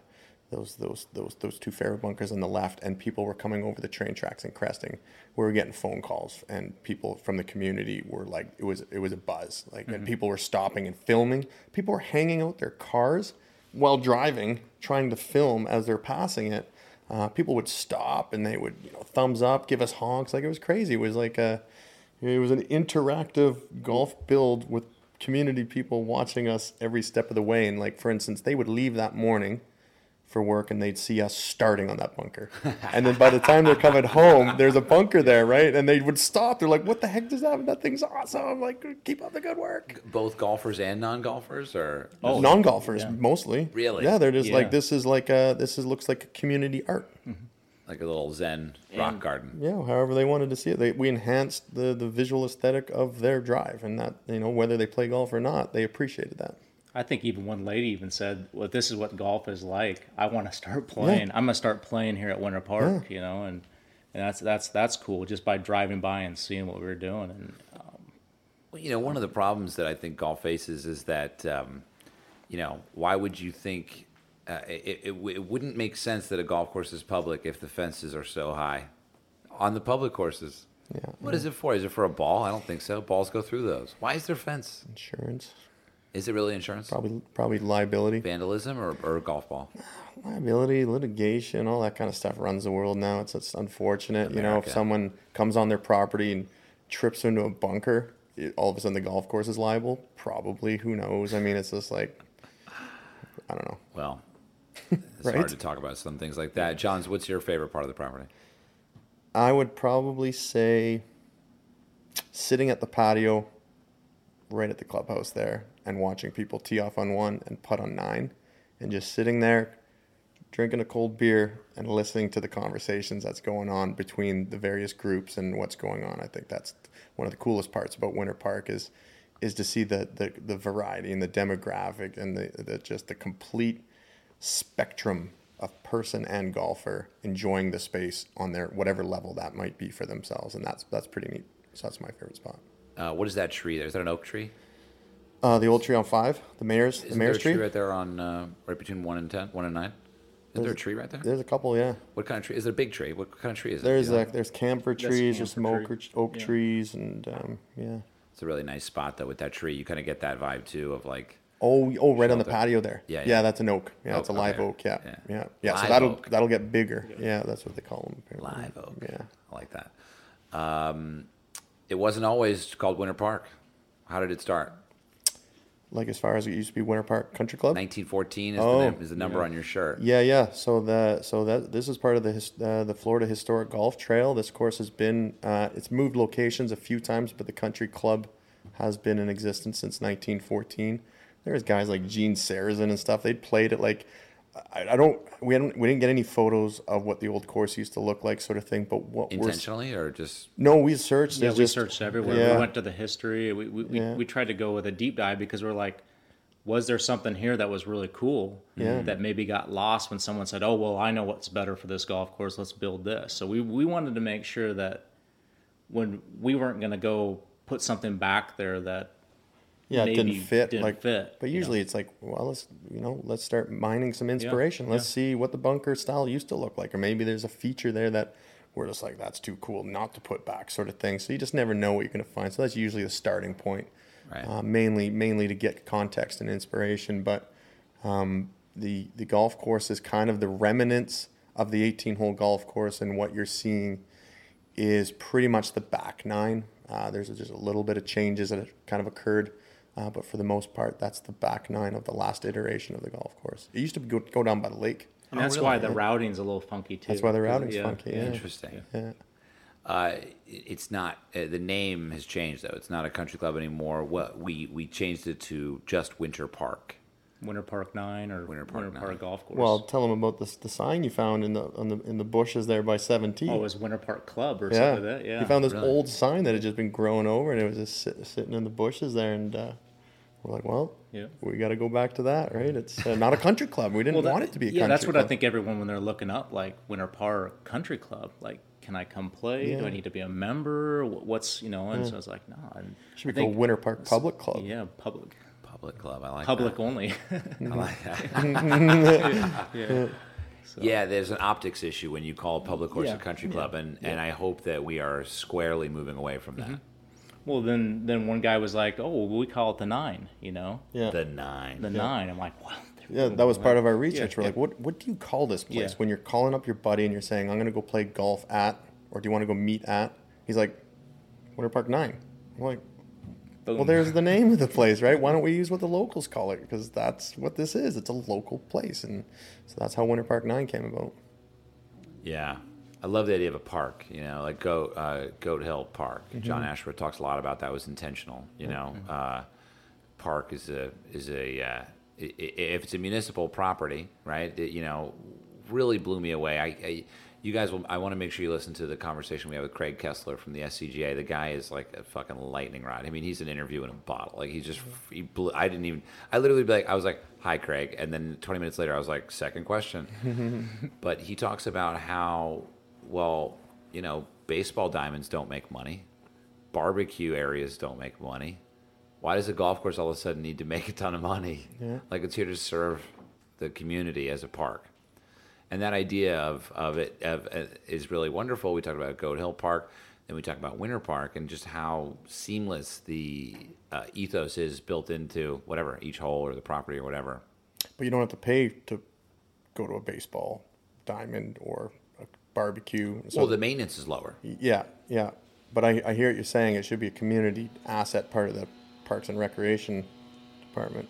those those those those two fairway bunkers on the left, and people were coming over the train tracks and cresting. We were getting phone calls, and people from the community were like, it was it was a buzz, like, and people were stopping and filming. People were hanging out their cars while driving, trying to film as they're passing it. Uh, people would stop and they would, you know, thumbs up, give us honks, like it was crazy. It was like a, it was an interactive golf build with community people watching us every step of the way. And like, for instance, they would leave that morning for work and they'd see us starting on that bunker. And then by the time they're coming home, there's a bunker there, right? And they would stop. They're like, what the heck does that mean? That thing's awesome. Like, keep up the good work. Both golfers and non-golfers, or Oh, Non-golfers yeah. mostly. Really? Yeah, they're just Yeah. like, this is like a, this is, looks like a community art. Mm-hmm. Like a little Zen rock And- garden? Yeah, however they wanted to see it. They, we enhanced the, the visual aesthetic of their drive and that, you know, whether they play golf or not, they appreciated that. I think even one lady even said, "Well, this is what golf is like. I want to start playing. I'm gonna start playing here at Winter Park, you know." And and that's that's that's cool just by driving by and seeing what we were doing. And Well, you know, one of the problems that I think golf faces is that, um, you know, why would you think uh, it, it, it wouldn't make sense that a golf course is public if the fences are so high on the public courses? Yeah. What is it for? Is it for a ball? I don't think so. Balls go through those. Why is there fence? Insurance, Is it really insurance? probably, probably liability. Vandalism or, or a golf ball? liability, litigation, all that kind of stuff runs the world now. It's, it's unfortunate, you know, if someone comes on their property and trips into a bunker, it, all of a sudden the golf course is liable. Probably, who knows? I mean, it's just like, I don't know. Well, it's hard to talk about some things like that. Johns, what's your favorite part of the property? I would probably say sitting at the patio, right at the clubhouse there, and watching people tee off on one and putt on nine, and just sitting there, drinking a cold beer and listening to the conversations that's going on between the various groups and what's going on. I think that's one of the coolest parts about Winter Park is is to see the the, the variety and the demographic and the, the just the complete spectrum of person and golfer enjoying the space on their whatever level that might be for themselves, and that's that's pretty neat. So that's my favorite spot. Uh, what is that tree there? Is that an oak tree? Uh, the old tree on five, the mayor's, Isn't there mayor's a tree tree. right there on uh, right between one and ten, one and nine? Is there a tree right there? There's a couple, yeah. What kind of tree? Is it a big tree? What kind of tree is it? There's Do you know? uh, there's camphor trees, there's camphor smoker tree. oak Yeah. trees, and um, yeah. It's a really nice spot though with that tree. You kind of get that vibe too of like Oh, oh, right on the patio there. Yeah, yeah, yeah. that's an oak. Yeah, it's a live okay. oak. Yeah, Yeah. yeah, yeah. So that'll oak. that'll get bigger. Yeah, that's what they call them. apparently. live oak. Yeah. I like that. Um, it wasn't always called Winter Park. How did it start? Like as far as it used to be, Winter Park Country Club. 1914 is, Oh, the, is the number on your shirt. Yeah, yeah. So the so that this is part of the uh, the Florida Historic Golf Trail. This course has been uh, it's moved locations a few times, but the country club has been in existence since 1914. There's guys like Gene Sarazen and stuff. They'd played it like I, I don't we hadn't we didn't get any photos of what the old course used to look like, sort of thing. But what we're Intentionally or just no, we searched. yeah, we just- searched everywhere. Yeah. We went to the history. We we, we, Yeah. we tried to go with a deep dive because we're like, was there something here that was really cool Yeah. that maybe got lost when someone said, "Oh, well, I know what's better for this golf course. Let's build this." So we we wanted to make sure that when we weren't going to go put something back there that yeah, it didn't fit. didn't like, fit, but you know. usually it's like, well, let's you know, let's start mining some inspiration. Let's yeah. see what the bunker style used to look like, or maybe there's a feature there that we're just like, that's too cool not to put back, sort of thing. So you just never know what you're gonna find. So that's usually the starting point. Right. uh, mainly mainly to get context and inspiration. But um, the the golf course is kind of the remnants of the 18 hole golf course, and what you're seeing is pretty much the back nine. Uh, there's just a little bit of changes that have kind of occurred, uh, but for the most part, that's the back nine of the last iteration of the golf course. It used to go, go down by the lake. And Oh, that's really? why the routing's a little funky too. That's why the 'cause- routing's funky, yeah. Interesting. Yeah. Uh, it's not uh, the name has changed though. It's not a country club anymore. What we we changed it to just Winter Park. Winter Park Nine or Winter Winter Park Park, Nine. Golf Course. Well, tell them about this the sign you found in the on the in the bushes there by 17. oh, it was Winter Park Club or yeah. something like that. Yeah. You found this Really? old sign that had just been growing over, and it was just sit, sitting in the bushes there, and uh, we're like, well, Yeah. we got to go back to that, right? It's uh, not a country club. We didn't Well, that- want it to be a yeah, country that's what club. I think everyone when they're looking up like Winter Park Country Club, like, can I come play? Do I need to be a member? What's you know? And so I was like, no. And Should I be called Winter Park Public Club. Yeah, public, Public club. I like public that. only. I like that. yeah. Yeah, there's an optics issue when you call public course Yeah, a country yeah, club, and, and I hope that we are squarely moving away from that. Well, then then one guy was like, oh, well, we call it the nine. You know, Yeah. The nine. the nine. I'm like, wow. Yeah, that was part of our research. We're yeah. like, what what do you call this place Yeah. when you're calling up your buddy and you're saying, I'm gonna go play golf at, or do you want to go meet at? He's like, Winter Park Nine. I'm like, Boom. well, there's the name of the place, right? Why don't we use what the locals call it? Because that's what this is. It's a local place, and so that's how Winter Park Nine came about. Yeah, I love the idea of a park. You know, like Goat uh, Goat Hill Park. John Ashworth talks a lot about that. Was intentional. You know, uh, park is a is a uh, if it's a municipal property, right? It, you know, really blew me away. I, I you guys will. I want to make sure you listen to the conversation we had with Craig Kessler from the SCGA. The guy is like a fucking lightning rod. I mean, he's an interview in a bottle. Like he just he blew. I didn't even. I literally be like, I was like, "Hi, Craig," and then 20 minutes later, I was like, second question." but he talks about how well you know baseball diamonds don't make money. Barbecue areas don't make money. Why does a golf course all of a sudden need to make a ton of money? Like it's here to serve the community as a park. And that idea of, of it of, uh, is really wonderful. We talked about goat hill park then we talk about winter park and just how seamless the uh, ethos is built into whatever each hole or the property or whatever. But you don't have to pay to go to a baseball diamond or barbecue. So well the maintenance is lower Yeah, yeah. But I, I hear what you're saying. It should be a community asset part of the Parks and Recreation Department.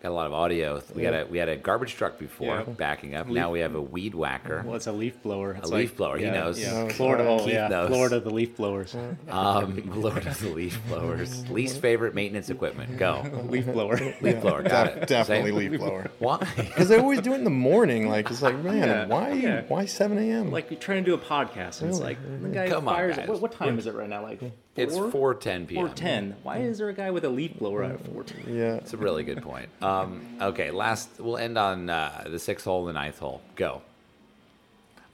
Got a lot of audio. We got a we had a garbage truck before Yeah. backing up. Now we have a weed whacker. Well, it's a leaf blower. It's leaf blower, he knows. Yeah. Florida, oh, Keith yeah. knows. Florida, the leaf blowers. Um, Lord of the leaf blowers. Least favorite maintenance equipment. Go. leaf blower. Leaf blower. Got Def- it. definitely Same. leaf blower. Why? Because they always do it in the morning. Like it's like, man, Yeah, why yeah. why 7 a.m.? like you're trying to do a podcast, and it's like the guy Come on, fires. guys. What, what time is it right now? Like It's 4:10 p.m. Four ten. Why is there a guy with a leaf blower at four ten? yeah. It's a really good point. Um, okay, last we'll end on uh, the sixth hole and the ninth hole. Go.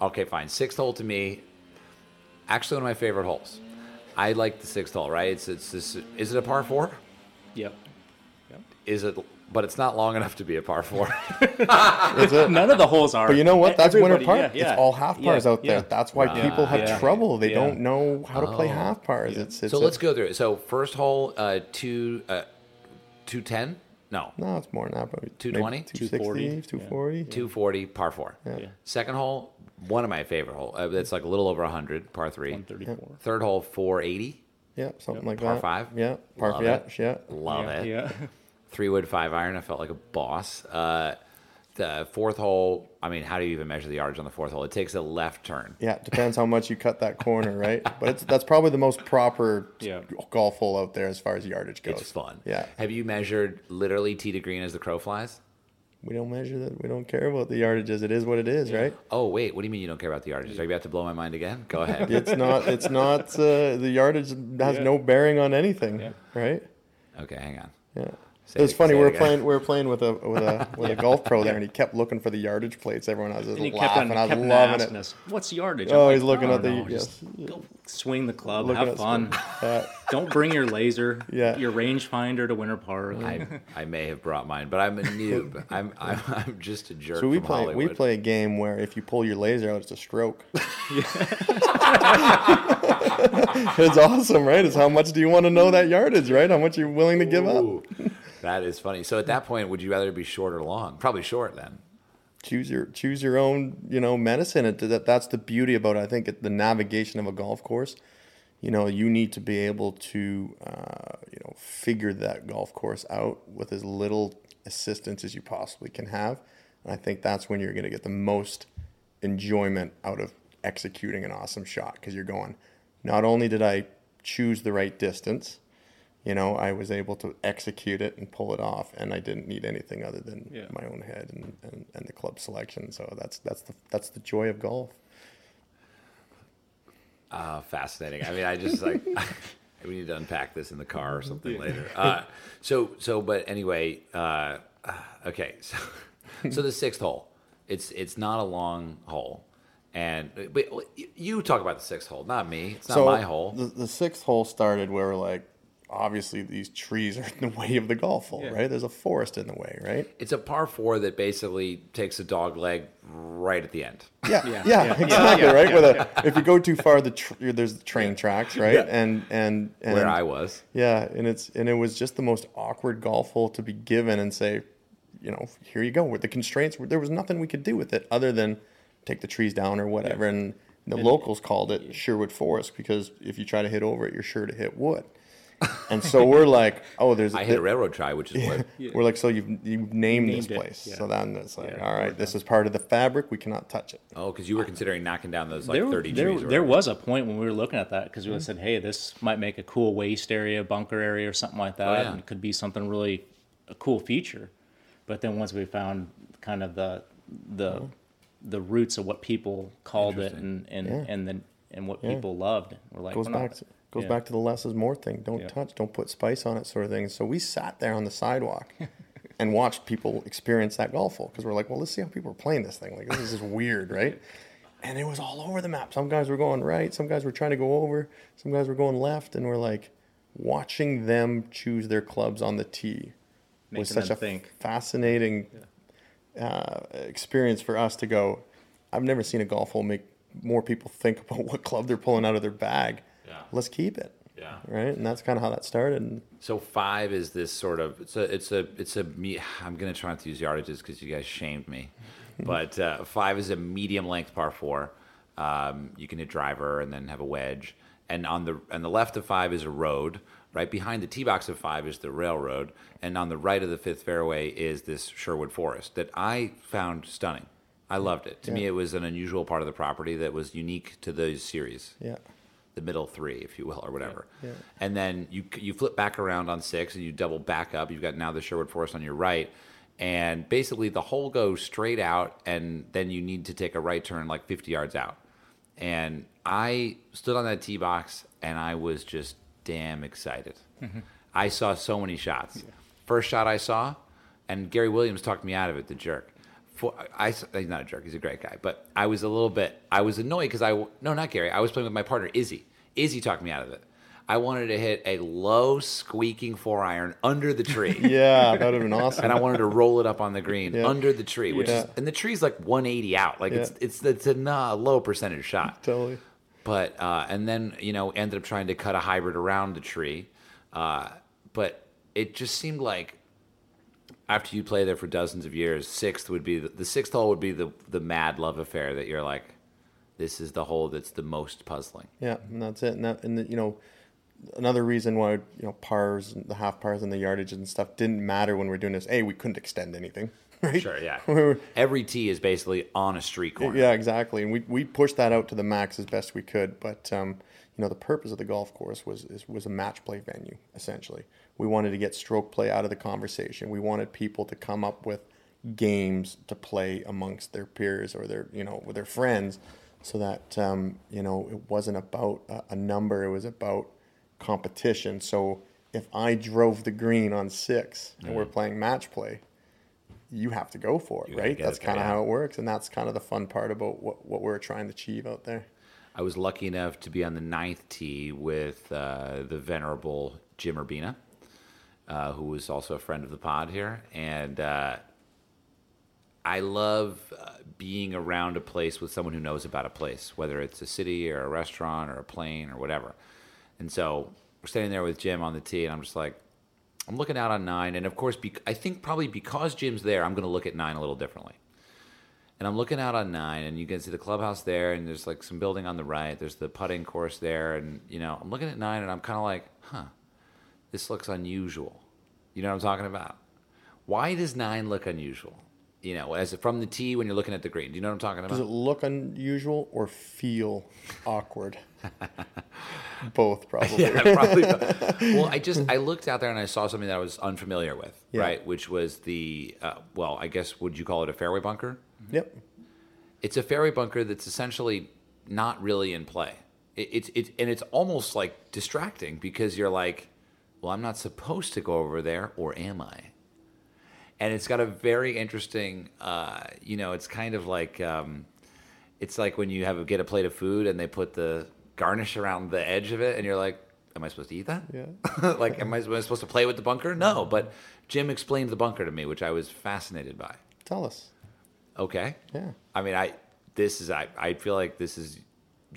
Okay, fine. Sixth hole to me, actually one of my favorite holes. I like the sixth hole. Right? It's it's this. Is it a par four? Yep. Yep. Is it? But it's not long enough to be a par four. Is it? None of the holes are. But you know what? That's Winter Everybody- Park. yeah, yeah. It's all half pars Yeah, out there. yeah. That's why Right. people have Yeah. trouble. They Yeah. don't know how to play Oh. half pars. It's, it's so a- let's go through it. So first hole, uh, two, uh, two ten. No, No, it's more than that. Probably 220? 260, 240, 240. two forty, par four. Yeah. Second hole, one of my favorite hole. Uh, it's like a little over hundred, par three. One thirty four. Third hole, four eighty. Yeah, something like Par that. five? Yeah, par Love yeah, it. yeah. Love it. Yeah. Three wood, five iron. I felt like a boss. Uh, the fourth hole. I mean, how do you even measure the yardage on the fourth hole? It takes a left turn. Yeah, it depends how much you cut that corner, right? But it's that's probably the most proper Yeah. golf hole out there as far as yardage goes. It's fun. Yeah. Have you measured literally tee to green as the crow flies? We don't measure that. We don't care about the yardages. It is what it is, right? Oh wait, what do you mean you don't care about the yardages? Are you about to blow my mind again? Go ahead. It's not. It's not. Uh, the yardage has no bearing on anything, right? okay, hang on. Yeah. Say it was funny. We it were again. playing. We were playing with a with a with a golf pro there, and he kept looking for the yardage plates. Everyone was just And he kept laughing. on, I was kept on loving asking it. us, "What's yardage?" Oh, I'm he's looking "I at the- don't know, yes. just Go swing the club. Looking have fun. Uh, Don't bring your laser. Yeah. Your rangefinder to Winter Park. I, I may have brought mine, but I'm a noob. I'm, I'm, I'm just a jerk so we from play. Hollywood. We play a game where if you pull your laser out, it's a stroke. it's awesome, right? It's how much do you want to know that yardage, right? How much you're willing to give up. That is funny. So at that point, would you rather be short or long? Probably short then. choose your choose your own you know medicine and that that's the beauty about it. I think the navigation of a golf course you know you need to be able to uh, you know figure that golf course out with as little assistance as you possibly can have and I think that's when you're going to get the most enjoyment out of executing an awesome shot because you're going not only did I choose the right distance you know, I was able to execute it and pull it off, and I didn't need anything other than Yeah. my own head and, and, and the club selection. So that's that's the that's the joy of golf. Uh, fascinating. I mean, I just like we need to unpack this in the car or something later. Uh, so so, but anyway, uh, uh, okay. So so the sixth hole, it's it's not a long hole, and but you talk about the sixth hole, not me. It's not so my hole. The, the sixth hole started where we're like, obviously these trees are in the way of the golf hole, right? There's a forest in the way, right? It's a par four that basically takes a dog leg right at the end. Yeah, yeah, exactly, right. Where the if you go too far, the tr- there's the train tracks, right? And and and Where I was. Yeah, and it's and it was just the most awkward golf hole to be given and say, you know, here you go with the constraints. There was nothing we could do with it other than take the trees down or whatever. And the locals called it Sherwood Forest because if you try to hit over it, you're sure to hit wood. And so we're like, oh, there's I hit a railroad tie, which is what we're like, so you've you've named, this Named it, place. yeah. So then it's like, Yeah, all right, this is part of the fabric. We cannot touch it. oh, because you were considering knocking down those like there, thirty there, trees. or there was a point when we were looking at that because we said, "Hey, this might make a cool waste area, bunker area, or something like that, Oh, yeah. and it could be something really a cool feature." But then once we found kind of the the the roots of what people called it and and Yeah. and then and what people loved, we're like, goes we're not- back to, goes yeah. back to the less is more thing. Don't Yeah. touch, don't put spice on it, sort of thing. So we sat there on the sidewalk and watched people experience that golf hole because we're like, well, let's see how people are playing this thing. Like this is just weird, right? And it was all over the map. Some guys were going right, some guys were trying to go over, some guys were going left, and we're like watching them choose their clubs on the tee was such a think. fascinating uh, experience for us to go. I've never seen a golf hole make more people think about what club they're pulling out of their bag. Yeah. Let's keep it. Yeah. Right, and that's kind of how that started. So five is this sort of it's a it's a it's a me. I'm gonna try not to use yardages because you guys shamed me, but uh, five is a medium length par four. Um, you can hit driver and then have a wedge, and on the on the left of five is a road. Right behind the tee box of five is the railroad, and on the right of the fifth fairway is this Sherwood Forest that I found stunning. I loved it. To me, it was an unusual part of the property that was unique to the series yeah, the middle three, if you will, or whatever. Yeah. And then you you flip back around on six, and you double back up. You've got now the Sherwood Forest on your right, and basically the hole goes straight out, and then you need to take a right turn like 50 yards out. And I stood on that tee box, and I was just damn excited. Mm-hmm. I saw so many shots. First shot I saw, and Gary Williams talked me out of it. The jerk. For, I, he's not a jerk. He's a great guy. But I was a little bit. I was annoyed because I no, not Gary. I was playing with my partner Izzy. Izzy talked me out of it. I wanted to hit a low squeaking four iron under the tree. yeah, that would have been awesome. And I wanted to roll it up on the green Yeah. under the tree, which is and the tree's like 180 out. Like it's Yeah. it's it's a nah, low percentage shot. totally. But uh, and then you know ended up trying to cut a hybrid around the tree, uh, but it just seemed like after you play there for dozens of years, sixth would be the, the sixth hole would be the the mad love affair that you're like, this is the hole that's the most puzzling. Yeah, and that's it. And, that, and the, you know, another reason why you know pars, and the half pars, and the yardage and stuff didn't matter when we are doing this. A, we couldn't extend anything. Right? Sure, yeah. Every tee is basically on a street corner. Yeah, exactly. And we, we pushed that out to the max as best we could. But um, you know, the purpose of the golf course was is, was a match play venue. Essentially, we wanted to get stroke play out of the conversation. We wanted people to come up with games to play amongst their peers or their you know with their friends, so that um, you know it wasn't about a, a number. It was about competition. So if I drove the green on six and we're playing match play, you have to go for it, You right? That's kind of how it works, and that's kind of the fun part about what, what we're trying to achieve out there. I was lucky enough to be on the ninth tee with uh, the venerable Jim Urbina, uh, who was also a friend of the pod here. And uh, I love uh, being around a place with someone who knows about a place, whether it's a city or a restaurant or a plane or whatever. And so we're standing there with Jim on the tee, and I'm just like, I'm looking out on nine, and of course, bec I think probably because Jim's there, I'm going to look at nine a little differently. And I'm looking out on nine, and you can see the clubhouse there, and there's like some building on the right. There's the putting course there, and you know, I'm looking at nine, and I'm kind of like, huh, this looks unusual. You know what I'm talking about? Why does nine look unusual? You know, as from the tee when you're looking at the green. Do you know what I'm talking about? Does it look unusual or feel awkward? Both, probably. Yeah, probably. well, I just I looked out there and I saw something that I was unfamiliar with, Yeah. right? Which was the uh, well, I guess would you call it a fairway bunker? Yep. It's a fairway bunker that's essentially not really in play. It, it's it's and it's almost like distracting because you're like, well, I'm not supposed to go over there, or am I? And it's got a very interesting, uh, you know, it's kind of like, um, it's like when you have a, get a plate of food and they put the garnish around the edge of it, and you're like, am I supposed to eat that? Yeah. like, am I, am I supposed to play with the bunker? No, but Jim explained the bunker to me, which I was fascinated by. Tell us. Okay. Yeah. I mean, I this is I, I feel like this is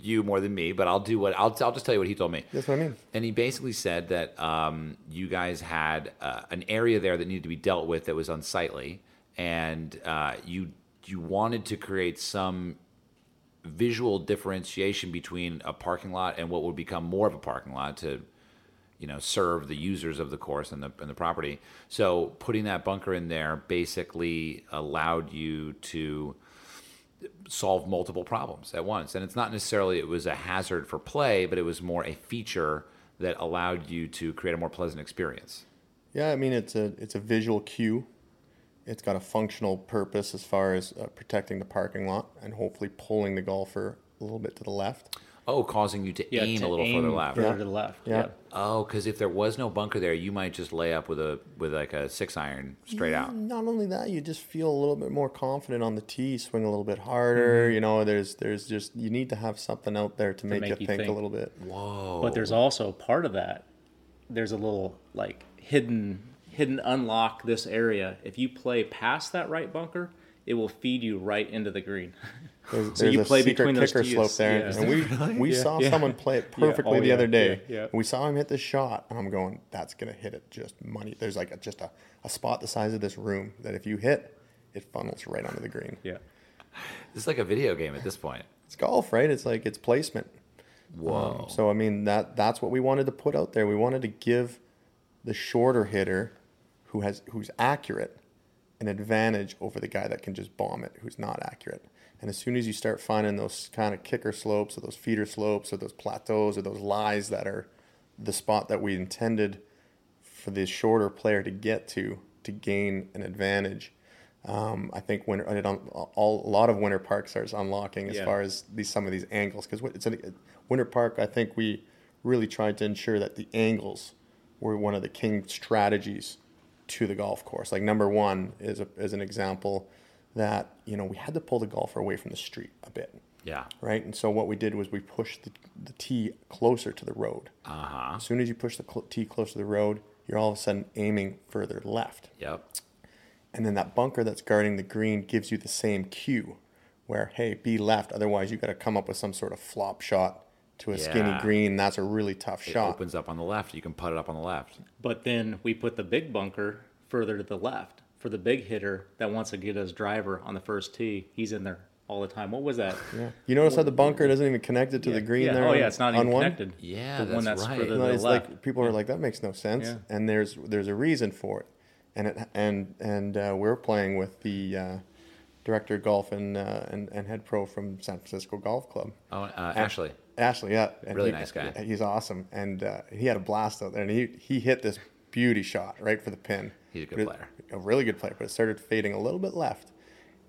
you more than me, but I'll do what I'll I'll just tell you what he told me. That's what I mean. And he basically said that um, you guys had uh, an area there that needed to be dealt with that was unsightly, and uh, you you wanted to create some visual differentiation between a parking lot and what would become more of a parking lot to you know serve the users of the course and the and the property. So putting that bunker in there basically allowed you to solve multiple problems at once. And it's not necessarily it was a hazard for play, but it was more a feature that allowed you to create a more pleasant experience. Yeah, I mean it's a it's a visual cue. It's got a functional purpose as far as uh, protecting the parking lot and hopefully pulling the golfer a little bit to the left. Oh, causing you to Yeah, aim to a little aim further left. Further Yeah. to the left. Yeah. Yeah. Oh, because if there was no bunker there, you might just lay up with a with like a six iron straight out. Not only that, you just feel a little bit more confident on the tee, swing a little bit harder. Mm-hmm. You know, there's there's just you need to have something out there to make, make you, you think, a little bit. Whoa! But there's also part of that. There's a little like hidden hidden unlock this area. If you play past that right bunker, it will feed you right into the green. There's, So there's you a play secret between those kicker tees. slope there, Yeah. and we we saw Yeah. someone play it Yeah. perfectly Oh, the yeah. other day. Yeah. Yeah. We saw him hit the shot, and I'm going, "That's gonna hit it just money." There's like a, just a, a spot the size of this room that if you hit, it funnels right onto the green. yeah. it's like a video game at this point. It's golf, right? It's like it's placement. Whoa! Um, so I mean that that's what we wanted to put out there. We wanted to give the shorter hitter, who has who's accurate, an advantage over the guy that can just bomb it, who's not accurate. And as soon as you start finding those kind of kicker slopes or those feeder slopes or those plateaus or those lies that are the spot that we intended for the shorter player to get to to gain an advantage. Um, I think winter, it all, a lot of Winter Park starts unlocking as Yeah. far as these some of these angles because it's a, Winter Park. I think we really tried to ensure that the angles were one of the king strategies to the golf course. Like number one is a, is an example that you know we had to pull the golfer away from the street a bit, yeah. right? And so what we did was we pushed the, the tee closer to the road. Uh huh. As soon as you push the cl- tee closer to the road, you're all of a sudden aiming further left. Yep. And then that bunker that's guarding the green gives you the same cue where, hey, be left. Otherwise, you've got to come up with some sort of flop shot to a skinny green. That's a really tough shot. It shot. opens up on the left. You can put it up on the left. But then we put the big bunker further to the left for the big hitter that wants to get his driver on the first tee. He's in there all the time. What was that? Yeah. You notice how the bunker doesn't even connect it to the green yeah. there? Oh yeah, it's not on even one? connected. Yeah, the one that's that's right. further to No, the it's left. like people are like that makes no sense, Yeah. and there's there's a reason for it, and it and and uh, we're playing with the uh, director of golf and, uh, and and head pro from San Francisco Golf Club. Oh, uh, And- Ashley. Ashley, yeah, and Really he- nice guy. He's awesome, and uh, he had a blast out there, and he he hit this beauty shot right for the pin. He's a good it- player. a really good player, but it started fading a little bit left,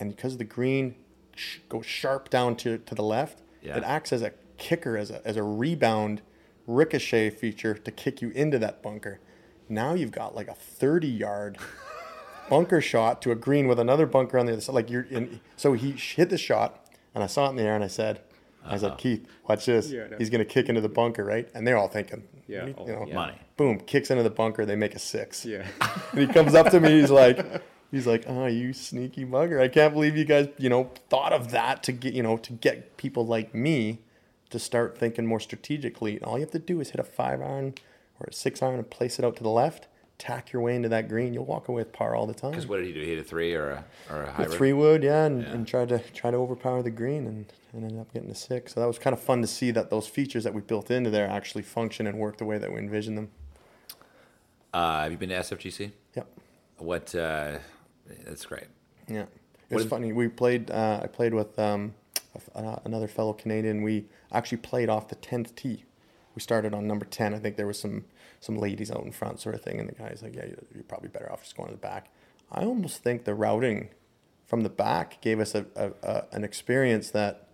and because the green sh- goes sharp down to to the left, Yeah. it acts as a kicker, as a as a rebound ricochet feature to kick you into that bunker. Now you've got like a thirty yard. bunker shot to a green with another bunker on the other side. Like you're in. So he hit the shot, and I saw it in the air, and I said, I said, uh-huh. Keith, watch this. Yeah, I. He's gonna kick into the bunker, right? And they're all thinking, Yeah, you know, yeah. Money. Boom, kicks into the bunker. They make a six. Yeah. And he comes up to me. He's like, he's like, oh, you sneaky bugger! I can't believe you guys, you know, thought of that to get, you know, to get people like me to start thinking more strategically. All you have to do is hit a five iron or a six iron and place it out to the left. Tack your way into that green. You'll walk away with par all the time. Because what did he do? He hit a three or a or a The hybrid? three wood, yeah, and, Yeah. and tried to try to overpower the green and, and ended up getting a six. So that was kind of fun to see that those features that we built into there actually function and work the way that we envisioned them. Uh, have you been to SFGC? Yep. What? Uh, that's great. Yeah, it What was funny. We played. Uh, I played with um, uh, another fellow Canadian. We actually played off the tenth tee. We started on number ten. I think there was some some ladies out in front, sort of thing, and the guy's like, "Yeah, you're, you're probably better off just going to the back." I almost think the routing from the back gave us a, a, a an experience that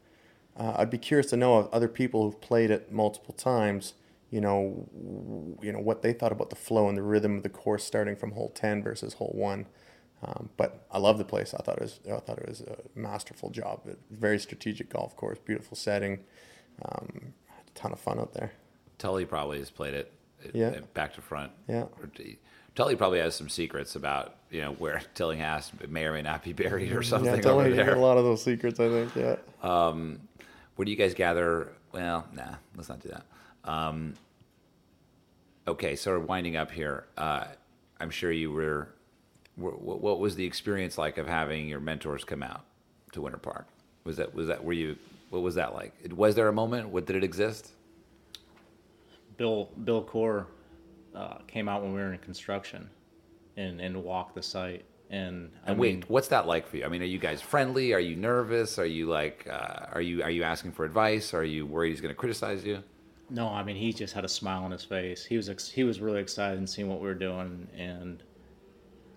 uh, I'd be curious to know of other people who've played it multiple times. You know, you know what they thought about the flow and the rhythm of the course starting from hole ten versus hole one. Um, but I love the place. I thought it was I thought it was a masterful job. A very strategic golf course, beautiful setting, um, had a ton of fun out there. Tully probably has played it. uh, Yeah. Back to front. Yeah. Tully probably has some secrets about you know where Tillinghast may or may not be buried or something yeah, over you get there. a lot of those secrets. I think. Yeah. Where do you guys gather? Well, nah, let's not do that. Um, okay, so we're winding up here. Uh, I'm sure you were, were. What was the experience like of having your mentors come out to Winter Park? Was that was that were you? What was that like? Was there a moment? What did it exist? Bill Bill Coore uh, came out when we were in construction, and and walked the site. And I And wait, mean, what's that like for you? I mean, are you guys friendly? Are you nervous? Are you like, uh, are you are you asking for advice? Are you worried he's going to criticize you? No, I mean he just had a smile on his face. He was ex- he was really excited and seeing what we were doing, and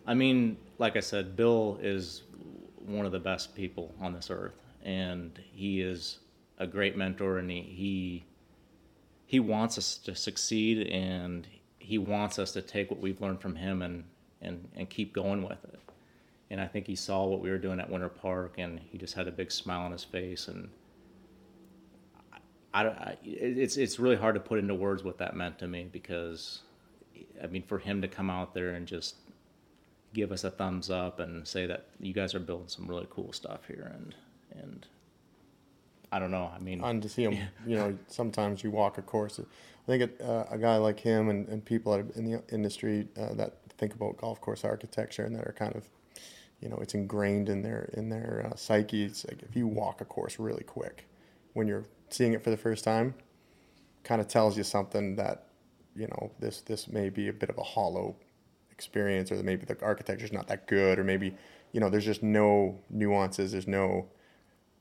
I mean, like I said, Bill is one of the best people on this earth, and he is a great mentor, and he he, he wants us to succeed, and he wants us to take what we've learned from him and and and keep going with it. And I think he saw what we were doing at Winter Park, and he just had a big smile on his face, and I, don't- I, it's it's really hard to put into words what that meant to me because, I mean, for him to come out there and just give us a thumbs up and say that you guys are building some really cool stuff here, and and I don't know. I mean, and to see him, you know, sometimes you walk a course. I think it, uh, a guy like him and, and people in the industry uh, that think about golf course architecture and that are kind of, you know, it's ingrained in their in their uh, psyche. It's like if you walk a course really quick, when you're seeing it for the first time, kind of tells you something that, you know, this this may be a bit of a hollow experience, or maybe the architecture's not that good, or maybe, you know, there's just no nuances. There's no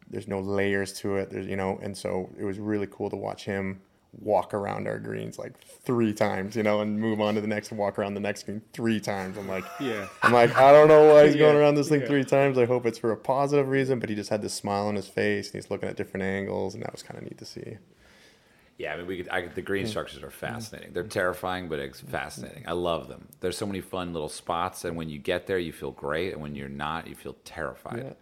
there's no layers to it. There's you know, and so it was really cool to watch him walk around our greens like three times, you know, and move on to the next and walk around the next green three times. I'm like, Yeah. I'm like, I don't know why he's going around this thing yeah. three times. I hope it's for a positive reason, but he just had this smile on his face and he's looking at different angles, and that was kind of neat to see. Yeah, I mean, we could. I, the green structures are fascinating. They're terrifying, but it's fascinating. I love them. There's so many fun little spots, and when you get there, you feel great, and when you're not, you feel terrified.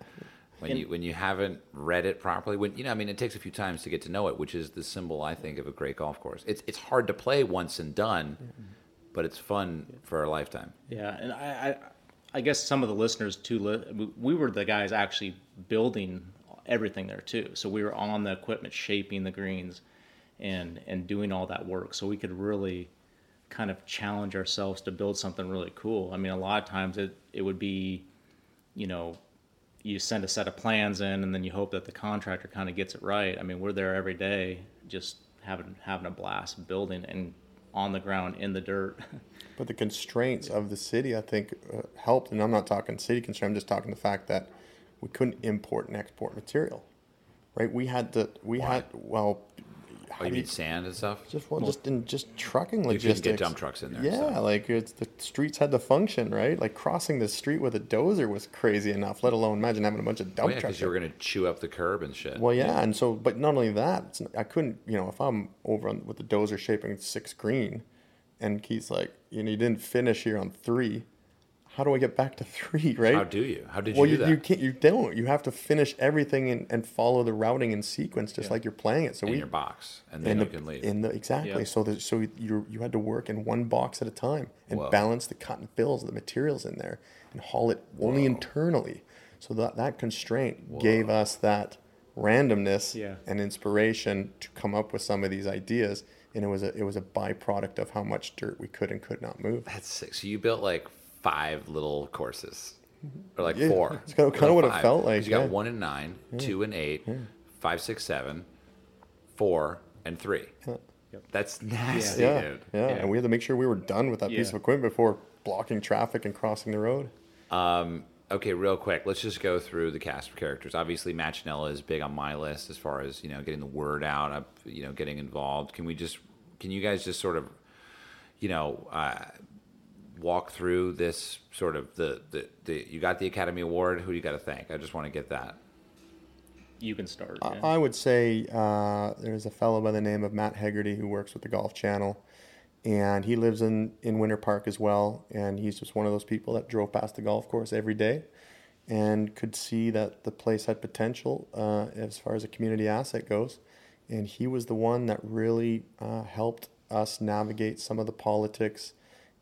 When you when you haven't read it properly, when you know, I mean, it takes a few times to get to know it, which is the symbol I think of a great golf course. It's it's hard to play once and done, but it's fun for a lifetime. Yeah, and I, I, I guess some of the listeners too. We were the guys actually building everything there too. So we were on the equipment, shaping the greens, and and doing all that work. So we could really kind of challenge ourselves to build something really cool. I mean, a lot of times it it would be, you know, you send a set of plans in, and then you hope that the contractor kind of gets it right. I mean, we're there every day, just having having a blast building and on the ground in the dirt. But the constraints of the city, I think, uh, helped. And I'm not talking city constraint. I'm just talking the fact that we couldn't import and export material, right? We had to. We Why? had well. Oh, you mean sand and stuff? just well, just in just trucking couldn't get dump trucks in there, Yeah, like it's the streets had to function, right? Like crossing the street with a dozer was crazy enough. Let alone imagine having a bunch of Oh, dump yeah, trucks. because you were going to chew up the curb and shit. Well, yeah, and so, but not only that, it's, I couldn't, you know, if I'm over on, with the dozer shaping six green, and Keith's like, you know, you didn't finish here on three. How do I get back to three, right? How do you? How did well, you you, do that? you can't, you don't. You have to finish everything and, and follow the routing in sequence, just like you're playing it. So in we your box, and then you the, can leave. in the exactly. Yeah. So the, so you you had to work in one box at a time and Whoa. balance the cut and fills the materials in there and haul it only Whoa. internally. So that that constraint gave us that randomness Yeah. and inspiration to come up with some of these ideas. And it was a it was a byproduct of how much dirt we could and could not move. That's sick. So you built like five little courses, or like Yeah, four. it's kinda- kinda Or what it felt like. You got one and nine, two and eight, five, six, seven, four, and three. That's nasty, Yeah, dude. yeah, Yeah. and we had to make sure we were done with that piece of equipment before blocking traffic and crossing the road. Okay, real quick, let's just go through the cast of characters. Obviously, Matt Ginella is big on my list as far as you know, getting the word out, up, you know, getting involved. Can we just, can you guys just sort of, you know, uh, walk through this sort of the, the the you got the Academy Award. Who do you got to thank? I just want to get that. You can start. I- yeah. I would say uh, there's a fellow by the name of Matt Hegarty who works with the Golf Channel, and he lives in in Winter Park as well. And he's just one of those people that drove past the golf course every day, and could see that the place had potential uh, as far as a community asset goes. And he was the one that really uh, helped us navigate some of the politics,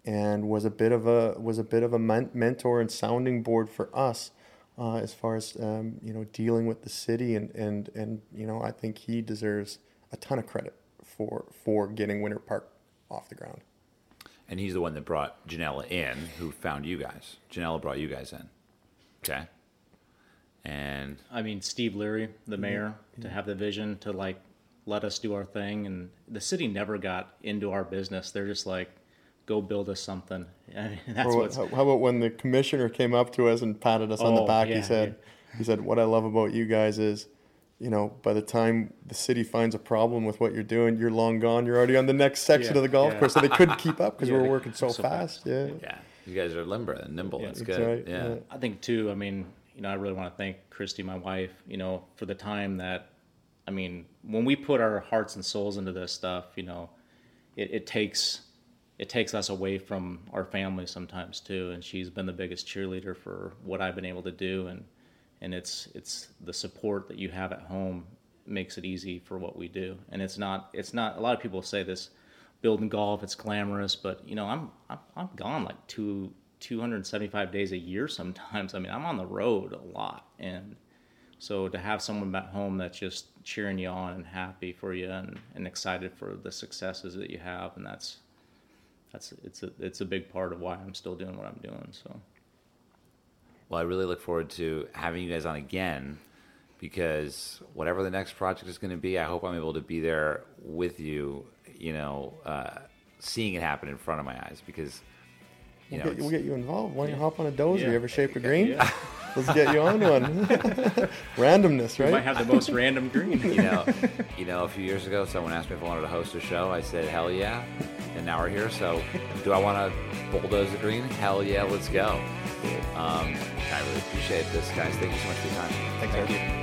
and was a bit of a was a bit of a men- mentor and sounding board for us uh, as far as um, you know dealing with the city and, and and you know I think he deserves a ton of credit for for getting Winter Park off the ground. And he's the one that brought Ginella in, who found you guys. Ginella brought you guys in. Okay. And I mean, Steve Leary, the mayor, to have the vision to like let us do our thing, and the city never got into our business. They're just like, go build us something. I mean, that's Or what's how, how about when the commissioner came up to us and patted us on the Oh, back? yeah, he said, he said, what I love about you guys is. You know, by the time the city finds a problem with what you're doing, you're long gone. You're already on the next section Yeah, of the golf yeah. course, so they couldn't keep up because Yeah, we were working so, so fast. fast. Yeah, yeah, you guys are limber and nimble. Yeah, That's that's good. right, yeah. yeah. I think too. I mean, you know, I really want to thank Christy, my wife. You know, for the time that, I mean, when we put our hearts and souls into this stuff, you know, it, it takes it takes us away from our family sometimes too. And she's been the biggest cheerleader for what I've been able to do, and and it's it's the support that you have at home makes it easy for what we do. And it's not it's not a lot of people say this building golf it's glamorous but you know i'm i'm, I'm gone like two 275 days a year sometimes i mean i'm on the road a lot and so to have someone back home that's just cheering you on and happy for you and, and excited for the successes that you have and that's that's it's a it's a big part of why i'm still doing what i'm doing so Well, I really look forward to having you guys on again because whatever the next project is going to be, I hope I'm able to be there with you, you know, uh, seeing it happen in front of my eyes because, you We'll get, we'll get you involved. Why don't you hop on a dozer? Yeah. You ever shaped a green? Yeah. Let's get you on one. Randomness, we right? might have the most random green you know, you know, a few years ago, someone asked me if I wanted to host a show. I said, hell yeah. And now we're here. So do I want to bulldoze the green? Hell yeah, let's go. Um, I really appreciate this, guys. Thank you so much for your time. Thanks, Erik.